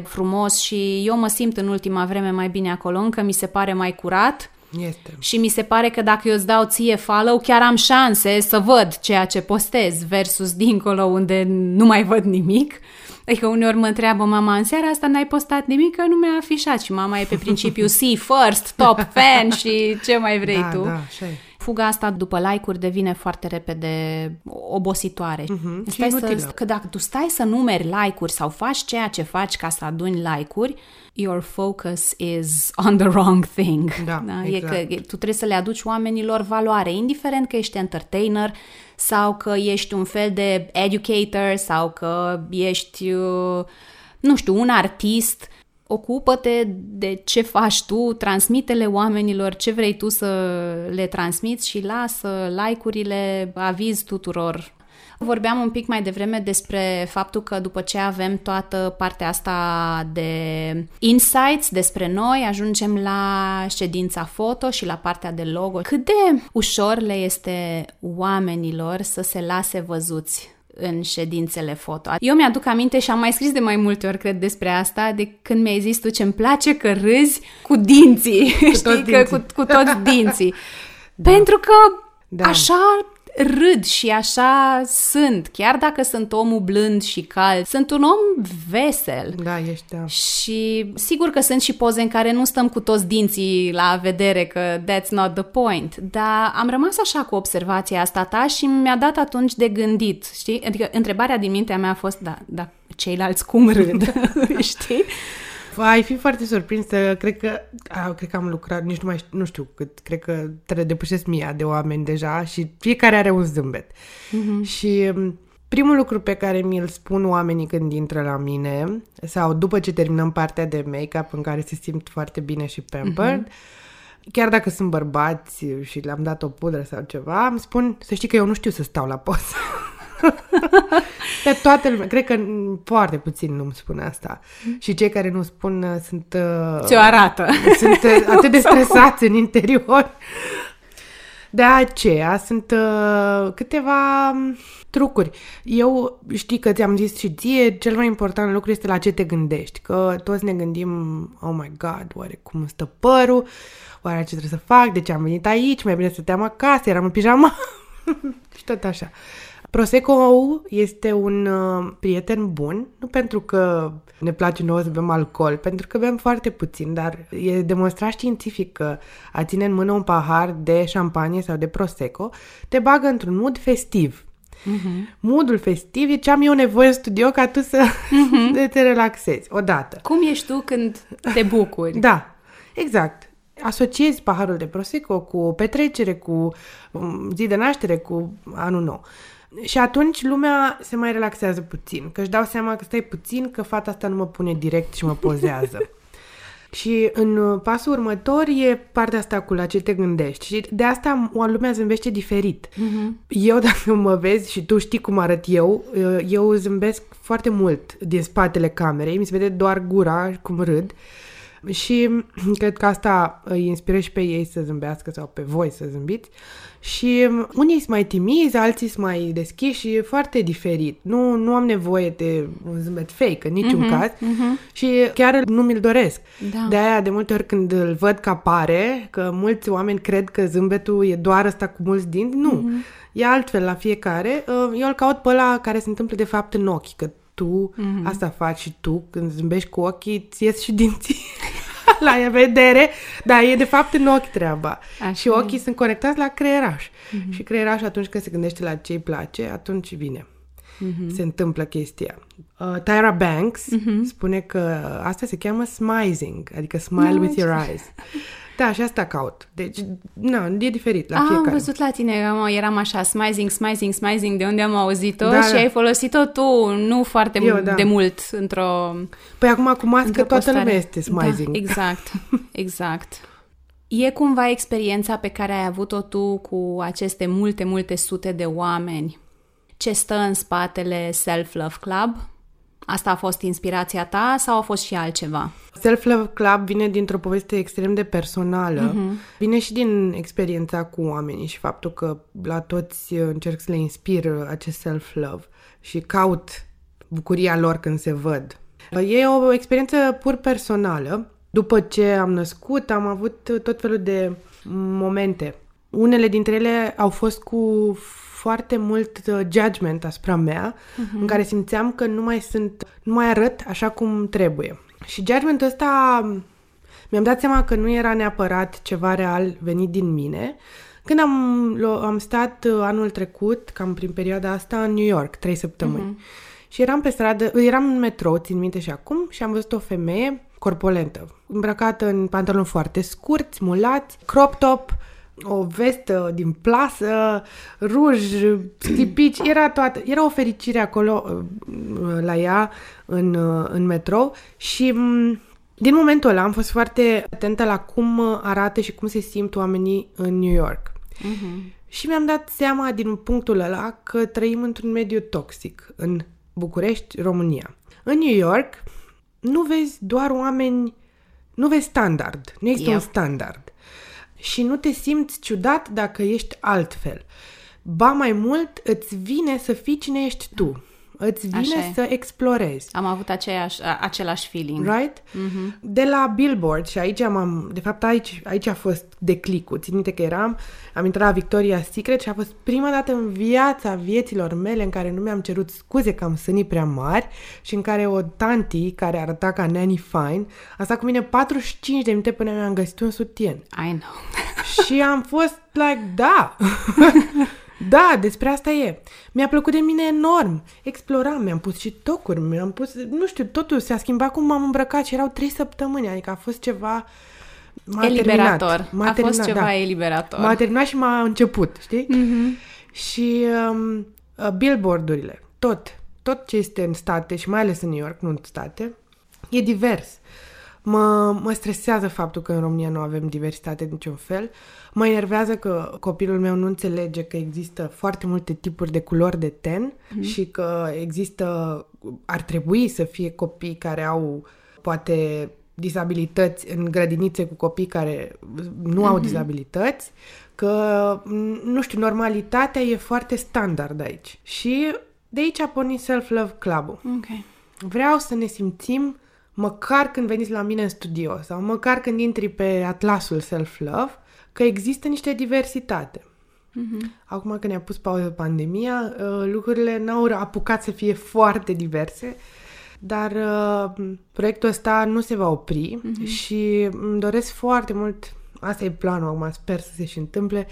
frumos și eu mă simt în ultima vreme mai bine acolo, încă mi se pare mai curat Este. și mi se pare că dacă eu îți dau ție follow, chiar am șanse să văd ceea ce postez versus dincolo unde nu mai văd nimic. Adică uneori mă întreabă mama, în seara asta n-ai postat nimic, că nu mi-a afișat și mama e pe principiu see first, top fan și ce mai vrei da, tu. da, așa e. Fuga asta după like-uri devine foarte repede obositoare. Mhm, și Stai inutilă. să, că dacă tu stai să numeri like-uri sau faci ceea ce faci ca să aduni like-uri, your focus is on the wrong thing. Da, E exact. că e- tu trebuie să le aduci oamenilor valoare, indiferent că ești entertainer sau că ești un fel de educator sau că ești, uh, nu știu, un artist. Ocupă-te de ce faci tu, transmite-le oamenilor ce vrei tu să le transmiți și lasă like-urile, aviz tuturor. Vorbeam un pic mai devreme despre faptul că după ce avem toată partea asta de insights despre noi, ajungem la ședința foto și la partea de logo. Cât de ușor le este oamenilor să se lase văzuți în ședințele foto. Eu mi-aduc aminte și am mai scris de mai multe ori, cred, despre asta, de când mi-ai zis tu ce-mi place că râzi cu dinții, știi, că dinții. cu, cu toți dinții. Pentru că Da. așa râd și așa sunt, chiar dacă sunt omul blând și cald, sunt un om vesel. Da, ești, da. Și sigur că sunt și poze în care nu stăm cu toți dinții la vedere, că that's not the point. Dar am rămas așa cu observația asta ta și mi-a dat atunci de gândit, știi? Adică întrebarea din mintea mea a fost, da, da ceilalți cum râd, știi? Ai fi foarte surprinsă, cred că, a, cred că am lucrat, nici nu mai știu, nu știu cât, cred că trebuie depășesc mia de oameni deja și fiecare are un zâmbet. Mm-hmm. Și m, primul lucru pe care mi-l spun oamenii când intră la mine sau după ce terminăm partea de make-up în care se simt foarte bine și pampered, mm-hmm. chiar dacă sunt bărbați și le-am dat o pudră sau ceva, îmi spun să știi că eu nu știu să stau la poză. Pe toată lumea. Cred că mm, foarte puțin nu-mi spun asta. Și cei care nu spun uh, sunt... uh, Ți-o arată. Sunt uh, atât de stresați în interior. De aceea sunt uh, câteva um, trucuri. Eu știi că ți-am zis și ție, cel mai important lucru este la ce te gândești. Că toți ne gândim, oh my god, oare cum stă părul? Oare ce trebuie să fac? De ce am venit aici? Mai bine stăteam acasă, eram în pijama. și tot așa. Prosecco este un uh, prieten bun, nu pentru că ne place nouă să bem alcool, pentru că bem foarte puțin, dar e demonstrat științific că a ține în mână un pahar de șampanie sau de Prosecco te bagă într-un mood festiv. Uh-huh. Moodul festiv e ce am eu nevoie în studio ca tu să uh-huh. te relaxezi. Odată. Cum ești tu când te bucuri? Da, exact. Asociezi paharul de Prosecco cu petrecere, cu um, zi de naștere, cu anul nou. Și atunci lumea se mai relaxează puțin, că își dau seama că stai puțin, că fata asta nu mă pune direct și mă pozează. și în uh, pasul următor e partea asta cu la ce te gândești. Și de asta o lumea zâmbește diferit. Uh-huh. Eu, dacă mă vezi și tu știi cum arăt eu, uh, eu zâmbesc foarte mult din spatele camerei, mi se vede doar gura cum râd. Și cred că asta îi inspiră și pe ei să zâmbească sau pe voi să zâmbiți. Și unii sunt mai timizi, alții sunt mai deschiși și e foarte diferit. Nu, nu am nevoie de un zâmbet fake în niciun uh-huh, caz uh-huh. și chiar nu mi-l doresc. Da. De aia, de multe ori când îl văd că apare, că mulți oameni cred că zâmbetul e doar ăsta cu mulți dinți, nu. Uh-huh. E altfel la fiecare. Uh, eu îl caut pe ăla care se întâmplă de fapt în ochi, că tu uh-huh. asta faci și tu când zâmbești cu ochii, ți ies și dinții. la vedere, dar e de fapt în ochi treaba. Așa și ochii e. sunt conectați la creieraș. Mm-hmm. Și creieraș atunci când se gândește la ce îi place, atunci vine. Mm-hmm. Se întâmplă chestia. Uh, Tyra Banks mm-hmm. spune că asta se cheamă smizing, adică smile no, with your eyes. Da, și asta caut. Deci, nu, e diferit la ah, fiecare. am văzut la tine, eram, eram așa, smizing, smizing, smizing, de unde am auzit-o da, și da. ai folosit-o tu, nu foarte Eu, da. de mult, într-o Păi acum cu mască toată postare. lumea este smizing. Da, exact, exact. E cumva experiența pe care ai avut-o tu cu aceste multe, multe sute de oameni? Ce stă în spatele Self Love Club? Asta a fost inspirația ta sau a fost și altceva? Self-Love Club vine dintr-o poveste extrem de personală. Uh-huh. Vine și din experiența cu oamenii și faptul că la toți încerc să le inspir acest self-love și caut bucuria lor când se văd. E o experiență pur personală. După ce am născut, am avut tot felul de momente. Unele dintre ele au fost cu foarte mult uh, judgment asupra mea, uh-huh. în care simțeam că nu mai sunt, nu mai arăt așa cum trebuie. Și judgmentul ăsta mi-am dat seama că nu era neapărat ceva real venit din mine. Când am, am stat uh, anul trecut, cam prin perioada asta, în New York, trei săptămâni. Uh-huh. Și eram pe stradă, eram în metrou, țin minte și acum, și am văzut o femeie corpolentă, îmbrăcată în pantaloni foarte scurți, mulați, crop top, o vestă din plasă, ruj, slipici, era toată, era o fericire acolo uh, la ea în, uh, în metrou și mm, din momentul ăla am fost foarte atentă la cum arată și cum se simt oamenii în New York. Uh-huh. Și mi-am dat seama din punctul ăla că trăim într-un mediu toxic în București, România. În New York nu vezi doar oameni, nu vezi standard, nu există yep. un standard și nu te simți ciudat dacă ești altfel. Ba mai mult, îți vine să fii cine ești tu. Îți vine să explorezi. Am avut aceeași, același feeling. Right? Mm-hmm. De la Billboard, și aici am, de fapt aici, aici a fost declicul. Țin minte că eram, am intrat la Victoria's Secret și a fost prima dată în viața vieților mele în care nu mi-am cerut scuze că am sânii prea mari și în care o tanti care arăta ca Nanny Fine a stat cu mine 45 de minute până mi-am găsit un sutien. I know. și am fost like, da! Da, despre asta e. Mi-a plăcut de mine enorm. Exploram, mi-am pus și tocuri, mi-am pus, nu știu, totul s-a schimbat cum m-am îmbrăcat și erau trei săptămâni, adică a fost ceva... M-a eliberator. Terminat. M-a a terminat, fost ceva da. eliberator. M-a terminat și m-a început, știi? Mm-hmm. Și um, uh, billboardurile, tot, tot ce este în state și mai ales în New York, nu în state, e divers. Mă, mă stresează faptul că în România nu avem diversitate de niciun fel. Mă enervează că copilul meu nu înțelege că există foarte multe tipuri de culori de ten mm. și că există, ar trebui să fie copii care au poate disabilități în grădinițe cu copii care nu mm-hmm. au mhm. dizabilități, că, nu știu, normalitatea e foarte standard aici. Și de aici a pornit Self-Love Club-ul. Okay. Vreau să ne simțim măcar când veniți la mine în studio sau măcar când intri pe atlasul Self-Love, că există niște diversitate. Mm-hmm. Acum că ne-a pus pauză pandemia, uh, lucrurile n-au apucat să fie foarte diverse, dar uh, proiectul ăsta nu se va opri mm-hmm. și îmi doresc foarte mult, asta e planul acum, sper să se și întâmple,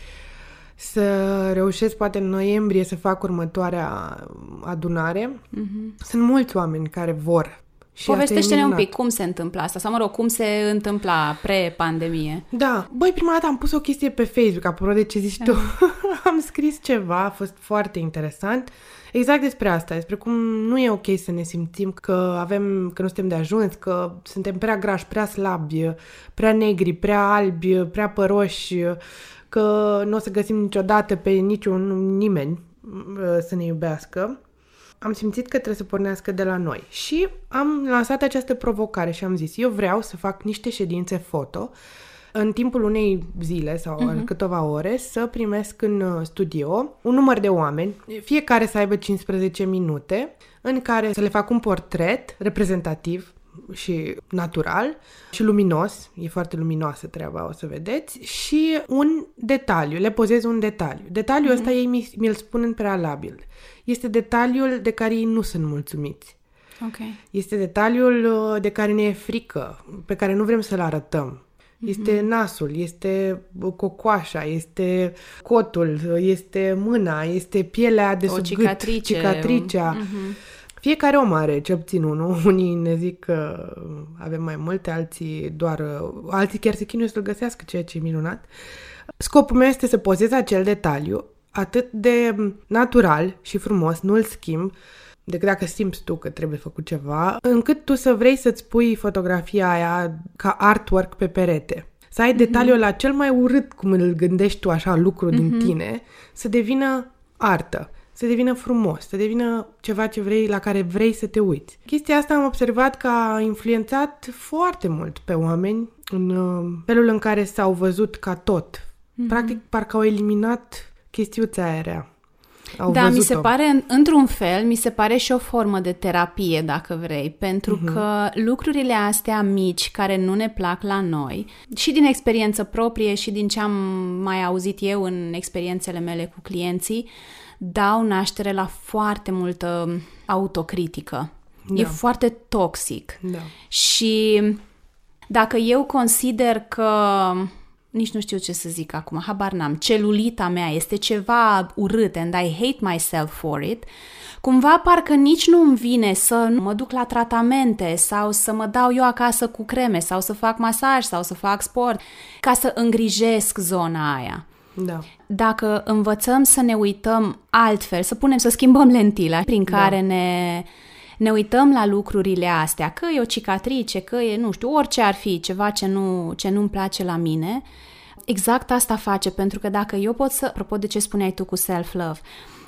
să reușesc poate în noiembrie să fac următoarea adunare. Mm-hmm. Sunt mulți oameni care vor și Povestește-ne un pic cum se întâmplă asta, sau mă rog, cum se întâmpla pre-pandemie. Da, băi, prima dată am pus o chestie pe Facebook, apropo de ce zici da. tu. am scris ceva, a fost foarte interesant, exact despre asta, despre cum nu e ok să ne simțim că avem, că nu suntem de ajuns, că suntem prea grași, prea slabi, prea negri, prea albi, prea păroși, că nu o să găsim niciodată pe niciun nimeni uh, să ne iubească am simțit că trebuie să pornească de la noi. Și am lansat această provocare și am zis, eu vreau să fac niște ședințe foto în timpul unei zile sau uh-huh. în câteva ore să primesc în uh, studio un număr de oameni, fiecare să aibă 15 minute, în care să le fac un portret reprezentativ și natural și luminos, e foarte luminoasă treaba, o să vedeți, și un detaliu, le pozez un detaliu. Detaliul mm-hmm. ăsta ei mi- mi-l spun în prealabil. Este detaliul de care ei nu sunt mulțumiți. Okay. Este detaliul uh, de care ne e frică, pe care nu vrem să-l arătăm. Este mm-hmm. nasul, este cocoașa, este cotul, este mâna, este pielea de o sub cicatrice. gât, cicatricea. Mm-hmm. Fiecare om are, ce puțin unul. Unii ne zic că avem mai multe, alții doar... Alții chiar se chinuie să-l găsească, ceea ce e minunat. Scopul meu este să pozez acel detaliu atât de natural și frumos, nu-l schimb, decât dacă simți tu că trebuie făcut ceva, încât tu să vrei să-ți pui fotografia aia ca artwork pe perete. Să ai mm-hmm. detaliul la cel mai urât, cum îl gândești tu așa, lucru mm-hmm. din mhm. tine, să devină artă să devină frumos, să devină ceva ce vrei, la care vrei să te uiți. Chestia asta am observat că a influențat foarte mult pe oameni în uh, felul în care s-au văzut ca tot. Mm-hmm. Practic, parcă au eliminat chestiuța aerea. Au da, mi se pare, într-un fel, mi se pare și o formă de terapie, dacă vrei, pentru uh-huh. că lucrurile astea mici care nu ne plac la noi, și din experiență proprie și din ce am mai auzit eu în experiențele mele cu clienții, dau naștere la foarte multă autocritică. Da. E foarte toxic. Da. Și dacă eu consider că nici nu știu ce să zic acum, habar n-am, celulita mea este ceva urât and I hate myself for it, cumva parcă nici nu îmi vine să mă duc la tratamente sau să mă dau eu acasă cu creme sau să fac masaj sau să fac sport ca să îngrijesc zona aia. Da. Dacă învățăm să ne uităm altfel, să punem, să schimbăm lentila prin da. care da. ne, ne uităm la lucrurile astea, că e o cicatrice, că e, nu știu, orice ar fi, ceva ce, nu, ce nu-mi place la mine, exact asta face, pentru că dacă eu pot să, apropo de ce spuneai tu cu self-love,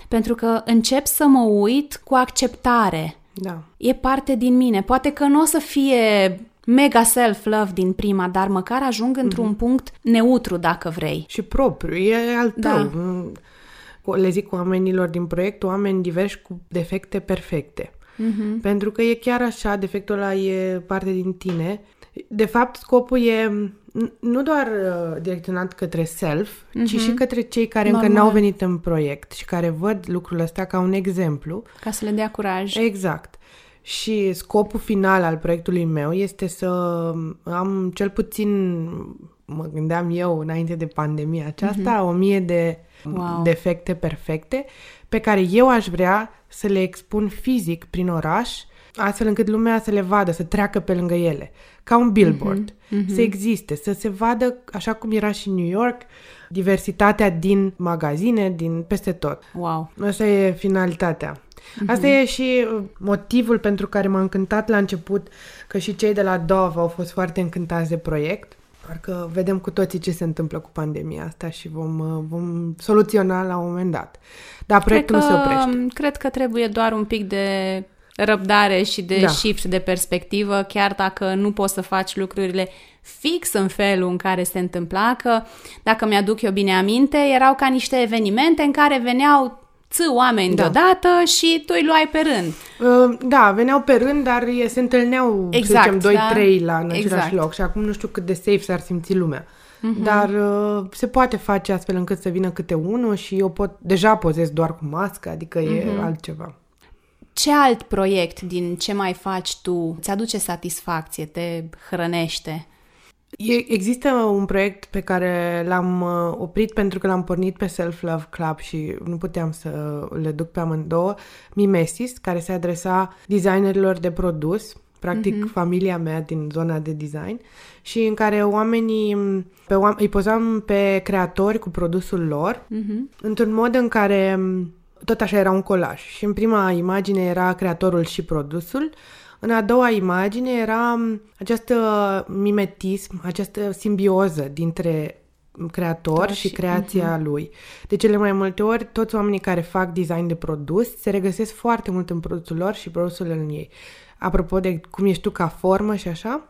pentru că încep să mă uit cu acceptare. Da. E parte din mine. Poate că nu o să fie mega self-love din prima, dar măcar ajung într-un mm-hmm. punct neutru, dacă vrei. Și propriu, e al tău. Da. Le zic oamenilor din proiect, oameni diversi cu defecte perfecte. Mm-hmm. Pentru că e chiar așa, defectul ăla e parte din tine. De fapt, scopul e nu doar uh, direcționat către self, mm-hmm. ci și către cei care Normal. încă n-au venit în proiect și care văd lucrul ăsta ca un exemplu. Ca să le dea curaj. Exact. Și scopul final al proiectului meu este să am cel puțin, mă gândeam eu înainte de pandemia aceasta, mm-hmm. o mie de wow. defecte perfecte pe care eu aș vrea să le expun fizic prin oraș, astfel încât lumea să le vadă, să treacă pe lângă ele, ca un billboard, mm-hmm. Mm-hmm. să existe, să se vadă, așa cum era și în New York, diversitatea din magazine, din peste tot. Wow! Asta e finalitatea. Mm-hmm. Asta e și uh, motivul pentru care m-a încântat la început că și cei de la Dove au fost foarte încântați de proiect. Parcă vedem cu toții ce se întâmplă cu pandemia asta și vom, uh, vom soluționa la un moment dat. Dar proiectul cred că, nu se oprește. Um, cred că trebuie doar un pic de răbdare și de da. shift de perspectivă, chiar dacă nu poți să faci lucrurile fix în felul în care se întâmpla, că dacă mi-aduc eu bine aminte, erau ca niște evenimente în care veneau ți oameni da. deodată și tu îi luai pe rând. Uh, da, veneau pe rând, dar se întâlneau, exact, să zicem, 2-3 da? la în același exact. loc și acum nu știu cât de safe s-ar simți lumea. Uh-huh. Dar uh, se poate face astfel încât să vină câte unul și eu pot, deja pozez doar cu mască, adică uh-huh. e mhm. altceva. Ce alt proiect din ce mai faci tu ți aduce satisfacție, te hrănește? Există un proiect pe care l-am uh, oprit pentru că l-am pornit pe Self Love Club și nu puteam să le duc pe amândouă, Mimesis, care se adresa designerilor de produs, practic uh-huh. familia mea din zona de design și în care oamenii pe oam- îi pozam pe creatori cu produsul lor uh-huh. într-un mod în care tot așa era un colaj și în prima imagine era creatorul și produsul în a doua imagine era această mimetism, această simbioză dintre creator Da, și și- creația lui. De cele mai multe ori, toți oamenii care fac design de produs se regăsesc foarte mult în produsul lor și produsul în ei. Apropo de cum ești tu ca formă și așa,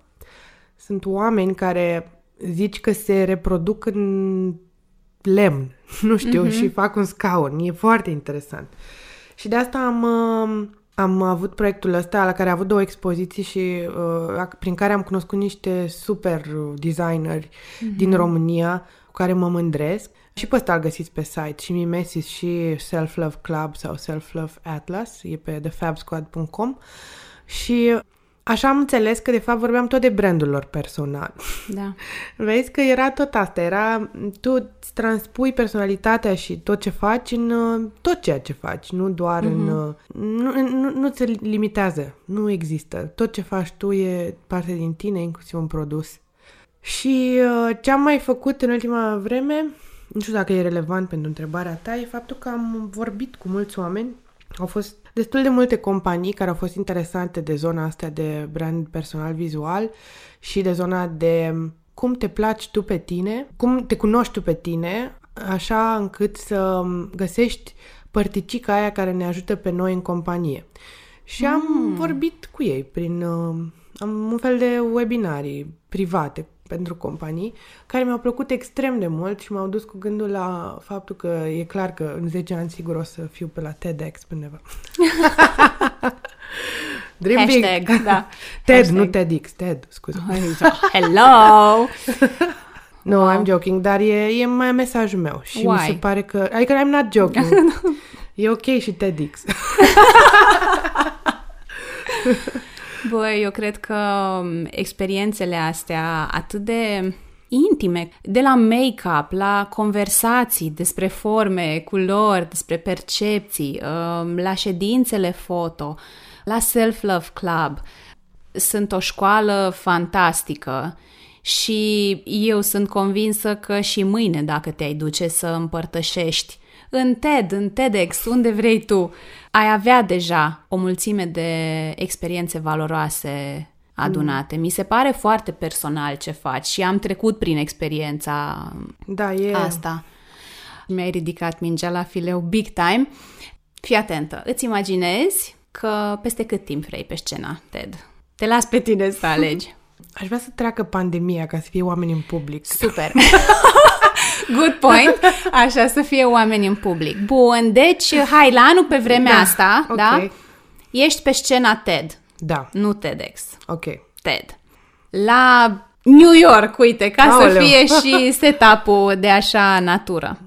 sunt oameni care zici că se reproduc în lemn, nu știu, și fac un scaun. E foarte interesant. Și de asta am, uh, am avut proiectul ăsta la care a avut două expoziții și uh, prin care am cunoscut niște super designeri din România cu care mă mândresc. Și pe ăsta îl găsiți pe site, și Mimesis și Self Love Club sau Self Love Atlas, e pe thefabsquad.com și așa am înțeles că de fapt vorbeam tot de brandul lor personal. Da. Vezi că era tot asta, era tu îți transpui personalitatea și tot ce faci în uh, tot ceea ce faci, nu doar mm-hmm. în... uh, Nu, nu, nu ți limitează, nu există. Tot ce faci tu e parte din tine, inclusiv un produs. Și uh, ce am mai făcut în ultima vreme, nu știu dacă e relevant pentru întrebarea ta, e faptul că am vorbit cu mulți oameni. Au fost destul de multe companii care au fost interesante de zona asta de brand personal vizual și de zona de cum te placi tu pe tine, cum te cunoști tu pe tine, așa încât să găsești părticica aia care ne ajută pe noi în companie. Și am Mm. vorbit cu ei prin... Uh, am un fel de webinarii private pentru companii care mi-au plăcut extrem de mult și m-au dus cu gândul la faptul că e clar că în 10 ani sigur o să fiu pe la TEDx pe undeva. Dream big. Hashtag, da. TED, Hashtag. nu TEDx, TED, scuze. Hello! Nu, I'm joking, dar e, e mai mesajul meu și mi Why? se pare că... Adică I'm not joking. e ok și TEDx. Băi, eu cred că um, experiențele astea atât de intime, de la make-up, la conversații despre forme, culori, despre percepții, um, la ședințele foto, la Self-Love Club, sunt o școală fantastică și eu sunt convinsă că și mâine, dacă te-ai duce să împărtășești în TED, în TEDx, unde vrei tu, ai avea deja o mulțime de experiențe valoroase adunate. Mi se pare foarte personal ce faci și am trecut prin experiența Da, e... asta. Mi-ai ridicat mingea la fileu big time. Fii atentă, îți imaginezi că peste cât timp vrei pe scena TED? Te las pe tine să alegi. Aș vrea să treacă pandemia ca să fie oameni în public. Super. Good point. Așa să fie oameni în public. Bun, deci hai la anul pe vremea Da, asta, ok. da? Ești pe scena TED, Da, nu TEDx. ok. TED. La New York, uite, ca să Aoleu. fie și setup-ul de așa natură.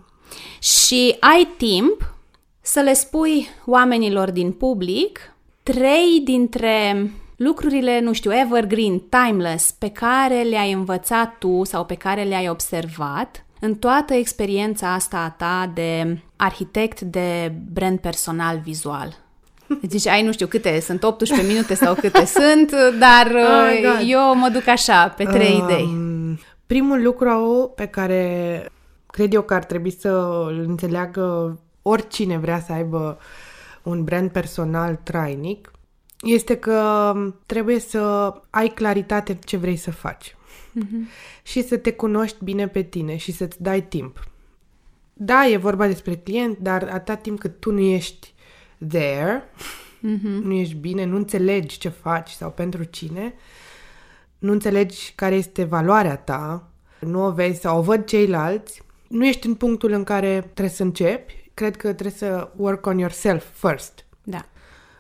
Și ai timp să le spui oamenilor din public trei dintre lucrurile, nu știu, evergreen, timeless, pe care le-ai învățat tu sau pe care le-ai observat în toată experiența asta a ta de arhitect de brand personal vizual. Deci ai nu știu câte, sunt 18 minute sau câte sunt, dar Oh my God. eu mă duc așa, pe trei idei. Um, primul lucru pe care cred eu că ar trebui să îl înțeleagă oricine vrea să aibă un brand personal trainic este că trebuie să ai claritate ce vrei să faci și să te cunoști bine pe tine și să-ți dai timp. Da, e vorba despre client, dar atâta timp cât tu nu ești there, nu ești bine, nu înțelegi ce faci sau pentru cine, nu înțelegi care este valoarea ta, nu o vezi sau o văd ceilalți, nu ești în punctul în care trebuie să începi, cred că trebuie să work on yourself first. Da.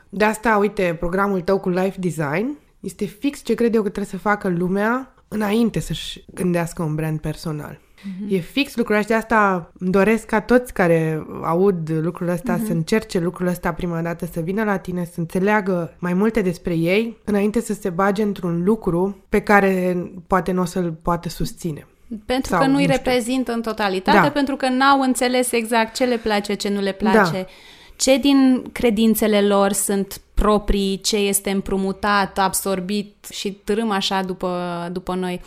De asta, uite, programul tău cu life design este fix ce cred eu că trebuie să facă lumea înainte să-și gândească un brand personal. Mm-hmm. E fix lucrul ăsta, de asta îmi doresc ca toți care aud lucrul ăsta mm-hmm. să încerce lucrul ăsta prima dată, să vină la tine, să înțeleagă mai multe despre ei, înainte să se bage într-un lucru pe care poate nu o să-l poată susține. Pentru Sau, că nu-i nu știu. reprezintă în totalitate, Da. pentru că n-au înțeles exact ce le place, ce nu le place, Da. ce din credințele lor sunt proprii, ce este împrumutat, absorbit și târâm așa după, după noi.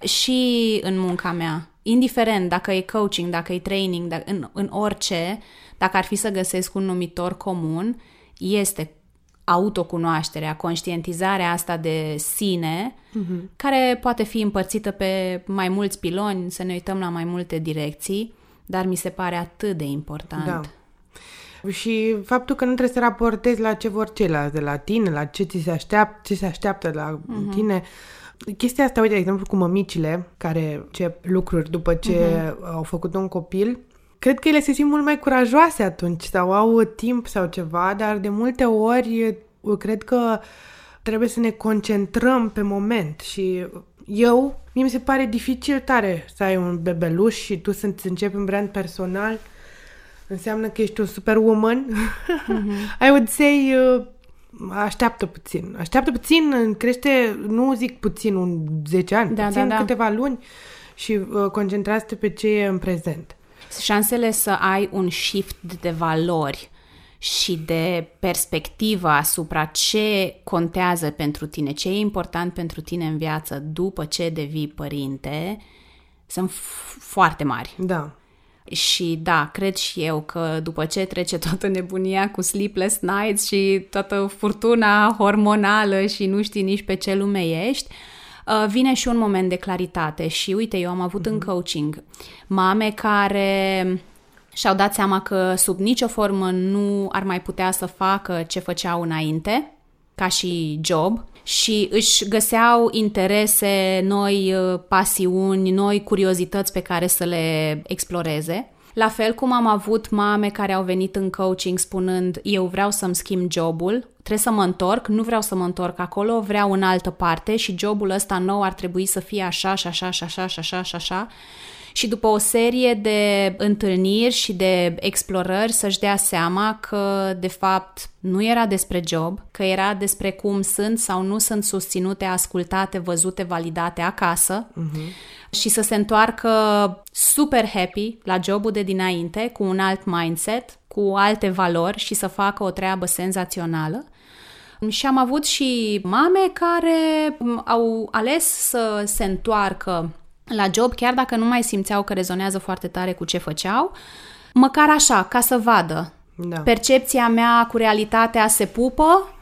Și în munca mea, indiferent dacă e coaching, dacă e training, dacă, în, în orice, dacă ar fi să găsesc un numitor comun, este autocunoașterea, conștientizarea asta de sine, uh-huh. care poate fi împărțită pe mai mulți piloni, să ne uităm la mai multe direcții, dar mi se pare atât de important. Da. Și faptul că nu trebuie să raportezi la ce vor ceilalți de la tine, la ce ți se așteaptă, ce se așteaptă la uh-huh. tine. Chestia asta, uite, de exemplu, cu mămicile care ce lucruri după ce uh-huh. au făcut un copil, cred că ele se simt mult mai curajoase atunci sau au timp sau ceva, dar de multe ori cred că trebuie să ne concentrăm pe moment și eu, mie mi se pare dificil tare să ai un bebeluș și tu să începi un brand personal înseamnă că ești un superwoman. Mm-hmm. I would say uh, așteaptă puțin. Așteaptă puțin, crește, nu zic puțin, un 10 ani, da, puțin da, da. câteva luni și uh, concentrează-te pe ce e în prezent. Șansele să ai un shift de valori și de perspectivă asupra ce contează pentru tine, ce e important pentru tine în viață după ce devii părinte, sunt foarte mari. Da. Și da, cred și eu că după ce trece toată nebunia cu sleepless nights și toată furtuna hormonală și nu știi nici pe ce lume ești, uh, vine și un moment de claritate. Și uite, eu am avut mm-hmm. în mhm. coaching mame care și-au dat seama că sub nicio formă nu ar mai putea să facă ce făceau înainte, ca și job, și își găseau interese, noi uh, pasiuni, noi curiozități pe care să le exploreze. La fel cum am avut mame care au venit în coaching spunând eu vreau să-mi schimb jobul, trebuie să mă întorc, nu vreau să mă întorc acolo, vreau în altă parte și jobul ăsta nou ar trebui să fie așa și așa și așa și așa și așa și după o serie de întâlniri și de explorări să-și dea seama că de fapt nu era despre job, că era despre cum sunt sau nu sunt susținute, ascultate, văzute, validate acasă uh-huh. și să se întoarcă super happy la jobul de dinainte, cu un alt mindset, cu alte valori și să facă o treabă senzațională. Și am avut și mame care au ales să se întoarcă la job, chiar dacă nu mai simțeau că rezonează foarte tare cu ce făceau, măcar așa, ca să vadă. Da. Percepția mea cu realitatea se pupă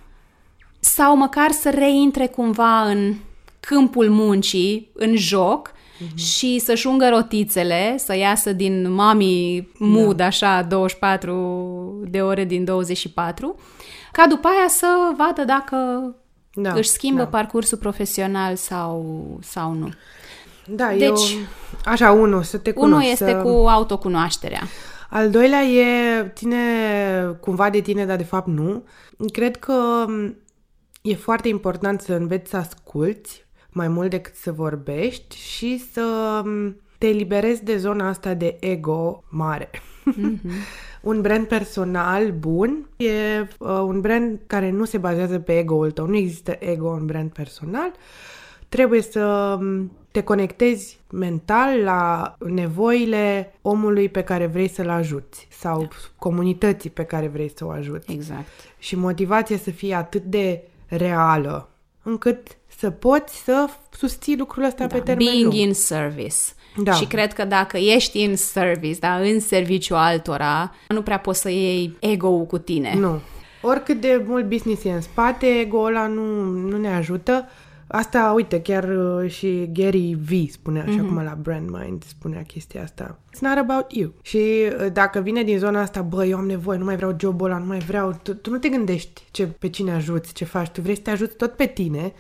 sau măcar să reintre cumva în câmpul muncii, în joc mm-hmm. și să-și ungă rotițele, să iasă din mami mood da. așa 24 de ore din 24, ca după aia să vadă dacă da. își schimbă da. parcursul profesional sau, sau nu. Da, deci, eu... Așa, unul, să te cunoști. Unul este să... cu autocunoașterea. Al doilea e, ține cumva de tine, dar de fapt nu. Cred că e foarte important să înveți să asculți mai mult decât să vorbești și să te eliberezi de zona asta de ego mare. Mm-hmm. un brand personal bun e uh, un brand care nu se bazează pe ego-ul tău. Nu există ego în brand personal. Trebuie să te conectezi mental la nevoile omului pe care vrei să-l ajuți sau da. comunității pe care vrei să o ajuți. Exact. Și motivația să fie atât de reală încât să poți să susții lucrul ăsta da. pe termen Being lung. in service. Da. Și cred că dacă ești în service, da, în serviciu altora, nu prea poți să iei ego-ul cu tine. Nu. Oricât de mult business e în spate, ego-ul ăla nu, nu ne ajută Asta, uite, chiar uh, și Gary V spunea mm-hmm. și mhm. acum la Brand Mind spunea chestia asta. It's not about you. Și uh, dacă vine din zona asta, bă, eu am nevoie, nu mai vreau jobul ăla, nu mai vreau, tu, tu nu te gândești ce, pe cine ajuți, ce faci, tu vrei să te ajuți tot pe tine,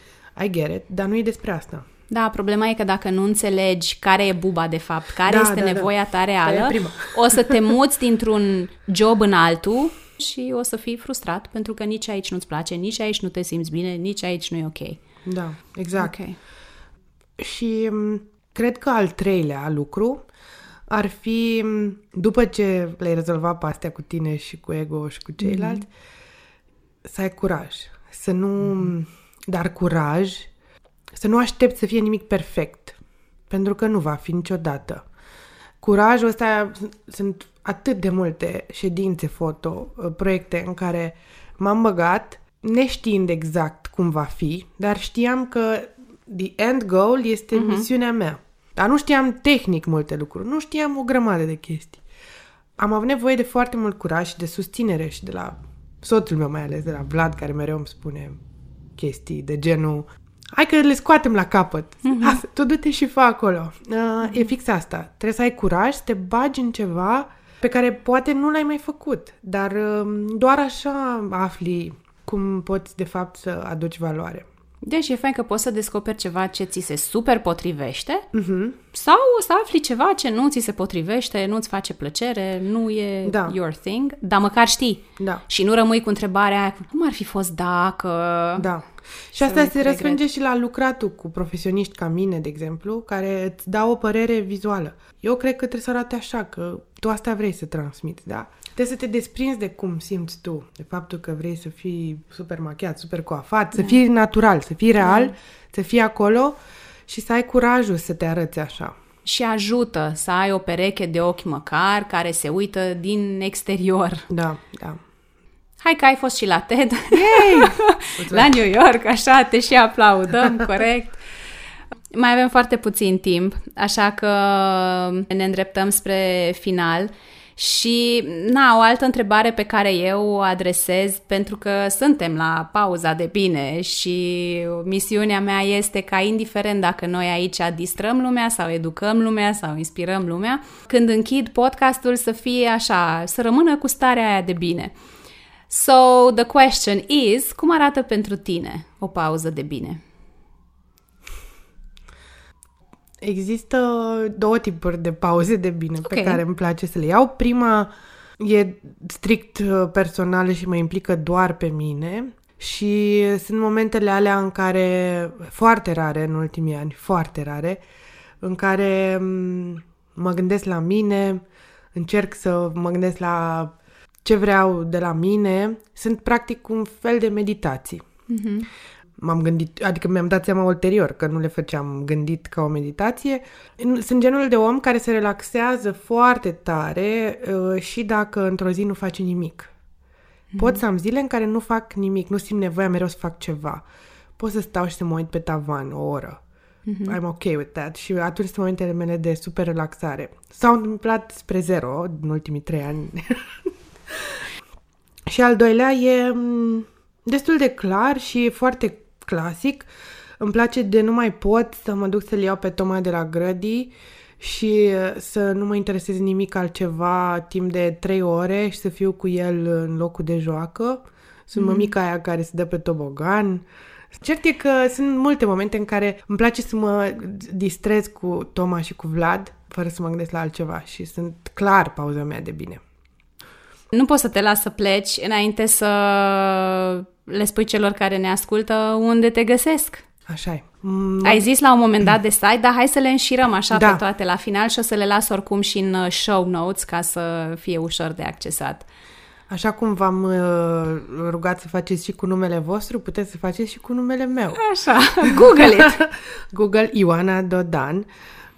I get it, dar nu e despre asta. Da, problema e că dacă nu înțelegi care e buba de fapt, care da, este da, da. nevoia da. ta reală, o să te muți dintr-un job în altul și o să fii frustrat pentru că nici aici nu-ți place, nici aici nu te simți bine, nici aici nu e ok. Da, exact. Okay. Și mm, cred că al treilea lucru ar fi, mm, după ce le-ai rezolvat pe astea cu tine și cu ego și cu ceilalți, mm-hmm. să ai curaj. Să nu... Mm-hmm. Dar curaj, să nu aștepți să fie nimic perfect. Pentru că nu va fi niciodată. Curajul ăsta, sunt atât de multe ședințe foto, uh, proiecte în care m-am băgat neștiind exact cum va fi, dar știam că the end goal este uh-huh. misiunea mea. Dar nu știam tehnic multe lucruri, nu știam o grămadă de chestii. Am avut nevoie de foarte mult curaj și de susținere și de la soțul meu mai ales, de la Vlad, care mereu îmi spune chestii de genul hai că le scoatem la capăt. Mm-hmm. Asta, tu du-te și fă acolo. Uh, e fix asta. Trebuie să ai curaj să te bagi în ceva pe care poate nu l-ai mai făcut, dar uh, doar așa afli cum poți de fapt să aduci valoare. Deci e fain că poți să descoperi ceva ce ți se super potrivește Uh-huh. sau să afli ceva ce nu ți se potrivește, nu-ți face plăcere, nu e Da. your thing, dar măcar știi. Da. Și nu rămâi cu întrebarea aia, cum ar fi fost dacă... Da. Și Să asta nu se regret. răsfrânge și la lucratul cu profesioniști ca mine, de exemplu, care îți dau o părere vizuală. Eu cred că trebuie să arate așa, că tu asta vrei să transmiți, da? Trebuie să te desprinzi de cum simți tu, de faptul că vrei să fii super machiat, super coafat, să fii natural, să fii real, să fii acolo și să ai curajul să te arăți așa. Și ajută să ai o pereche de ochi măcar care se uită din exterior. Da, da. Hai că ai fost și la TED, Yay! la New York, așa, te și aplaudăm, corect. Mai avem foarte puțin timp, așa că ne îndreptăm spre final. Și, na, o altă întrebare pe care eu o adresez, pentru că suntem la pauza de bine și misiunea mea este ca, indiferent dacă noi aici distrăm lumea sau educăm lumea sau inspirăm lumea, când închid podcastul să fie așa, să rămână cu starea aia de bine. So, the question is, cum arată pentru tine o pauză de bine? Există două tipuri de pauze de bine okay. pe Ok. care îmi place să le iau. Prima e strict uh, personală și mă implică doar pe mine și sunt momentele alea în care, foarte rare în ultimii ani, foarte rare, în care m, mă gândesc la mine, încerc să mă gândesc la ce vreau de la mine. Sunt practic un fel de meditații. M-am gândit, adică mi-am dat seama ulterior că nu le făceam gândit ca o meditație. Sunt genul de om care se relaxează foarte tare uh, și dacă într-o zi nu face nimic. Pot să am zile în care nu fac nimic, nu simt nevoia mereu să fac ceva. Pot să stau și să mă uit pe tavan o oră. I'm ok with that. Și atunci sunt momentele mele de super relaxare. S-au întâmplat spre zero în ultimii trei ani. Și al doilea e m, destul de clar și e foarte clasic. Îmi place de nu mai pot să mă duc să-l iau pe Toma de la grădii și uh, să nu mă interesez nimic altceva timp de trei ore și să fiu cu el în locul de joacă. Sunt mm-hmm. mămica aia care se dă pe tobogan. Cert e că sunt multe momente în care îmi place să mă distrez cu Toma și cu Vlad fără să mă gândesc la altceva și sunt clar pauza mea de bine. Nu poți să te las să pleci înainte să le spui celor care ne ascultă unde te găsesc. Așa e. Mm, Ai zis la un moment dat de site, dar hai să le înșirăm așa Da. pe toate la final și o să le las oricum și în uh, show notes ca să fie ușor de accesat. Așa cum v-am uh, rugat să faceți și cu numele vostru, puteți să faceți și cu numele meu. Așa, Google it! Google Ioana Dodan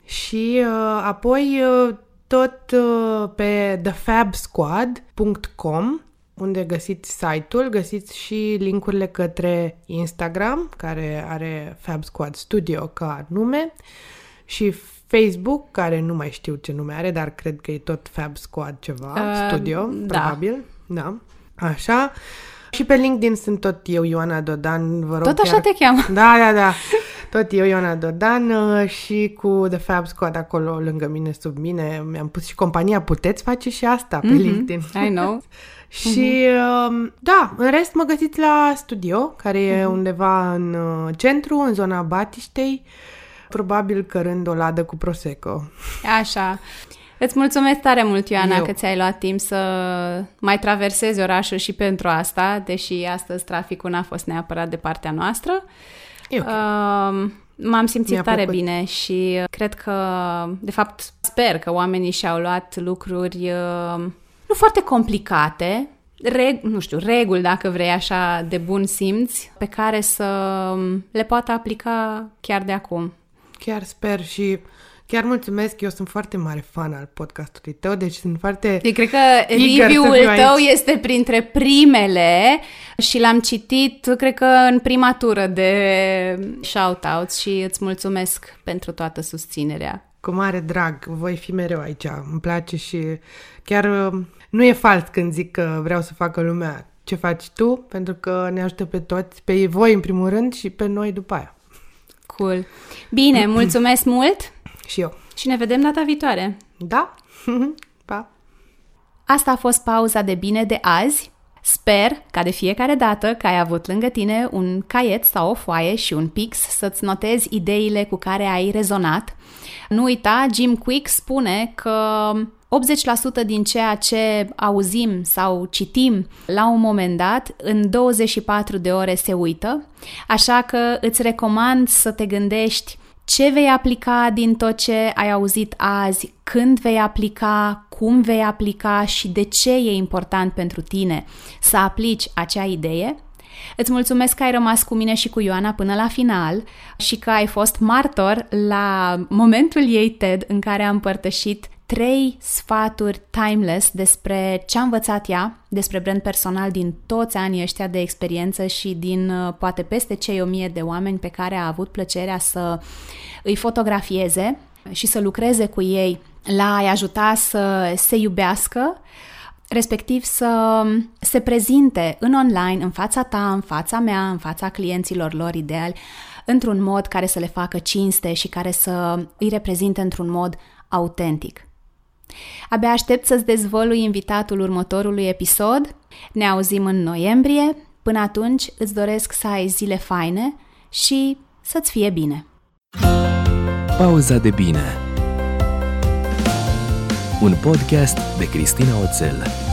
și uh, apoi uh, tot uh, pe thefabsquad.com unde găsiți site-ul, găsiți și linkurile către Instagram, care are Fab Squad Studio ca nume, și Facebook, care nu mai știu ce nume are, dar cred că e tot Fab Squad ceva, Uh, studio, da. probabil. Da. Așa. Și pe LinkedIn sunt tot eu, Ioana Dodan, vă rog Tot așa chiar- te cheamă. da, da, da. Tot eu, Ioana Dodan uh, și cu The Fab Squad acolo lângă mine, sub mine. Mi-am pus și compania. Puteți face și asta pe LinkedIn. I know. Și um, da, în rest mă găsiți la studio, care e undeva în uh, centru, în zona Batiștei, probabil cărând o ladă cu Prosecco. Așa. Îți mulțumesc tare mult, Ioana, Eu. că ți-ai luat timp să mai traversezi orașul și pentru asta, deși astăzi traficul n-a fost neapărat de partea noastră. E ok. Um, M-am simțit Mi-a tare plăcut. bine și cred că, de fapt, sper că oamenii și-au luat lucruri uh, nu foarte complicate, reg- nu știu, reguli, dacă vrei, așa, de bun simț, pe care să le poată aplica chiar de acum. Chiar sper și chiar mulțumesc. Eu sunt foarte mare fan al podcastului tău, deci sunt foarte... Eu cred că Eager să review-ul fiu tău aici. este printre primele și l-am citit, cred că în prima tură de shout-outs și îți mulțumesc pentru toată susținerea. Cu mare drag, voi fi mereu aici. Îmi place și chiar uh, nu e fals când zic că vreau să facă lumea ce faci tu, pentru că ne ajută pe toți, pe voi în primul rând și pe noi după aia. Cool. Bine, mulțumesc mult Și eu. și ne vedem data viitoare. Da? pa! Asta a fost pauza de bine de azi. Sper ca de fiecare dată că ai avut lângă tine un caiet sau o foaie și un pix să-ți notezi ideile cu care ai rezonat. Nu uita, Jim Quick spune că 80% din ceea ce auzim sau citim la un moment dat, în 24 de ore se uită, așa că îți recomand să te gândești ce vei aplica din tot ce ai auzit azi, când vei aplica, cum vei aplica și de ce e important pentru tine să aplici acea idee. Îți mulțumesc că ai rămas cu mine și cu Ioana până la final și că ai fost martor la momentul ei TED în care am împărtășit trei sfaturi timeless despre ce a învățat ea, despre brand personal din toți anii ăștia de experiență și din uh, poate peste cei o mie de oameni pe care a avut plăcerea să îi fotografieze și să lucreze cu ei la a-i ajuta să se iubească, respectiv să se prezinte în online, în fața ta, în fața mea, în fața clienților lor ideali, într-un mod care să le facă cinste și care să îi reprezinte într-un mod autentic. Abia aștept să-ți dezvălui invitatul următorului episod. Ne auzim în noiembrie. Până atunci îți doresc să ai zile faine și să-ți fie bine. Pauza de bine Un podcast de Cristina Oțel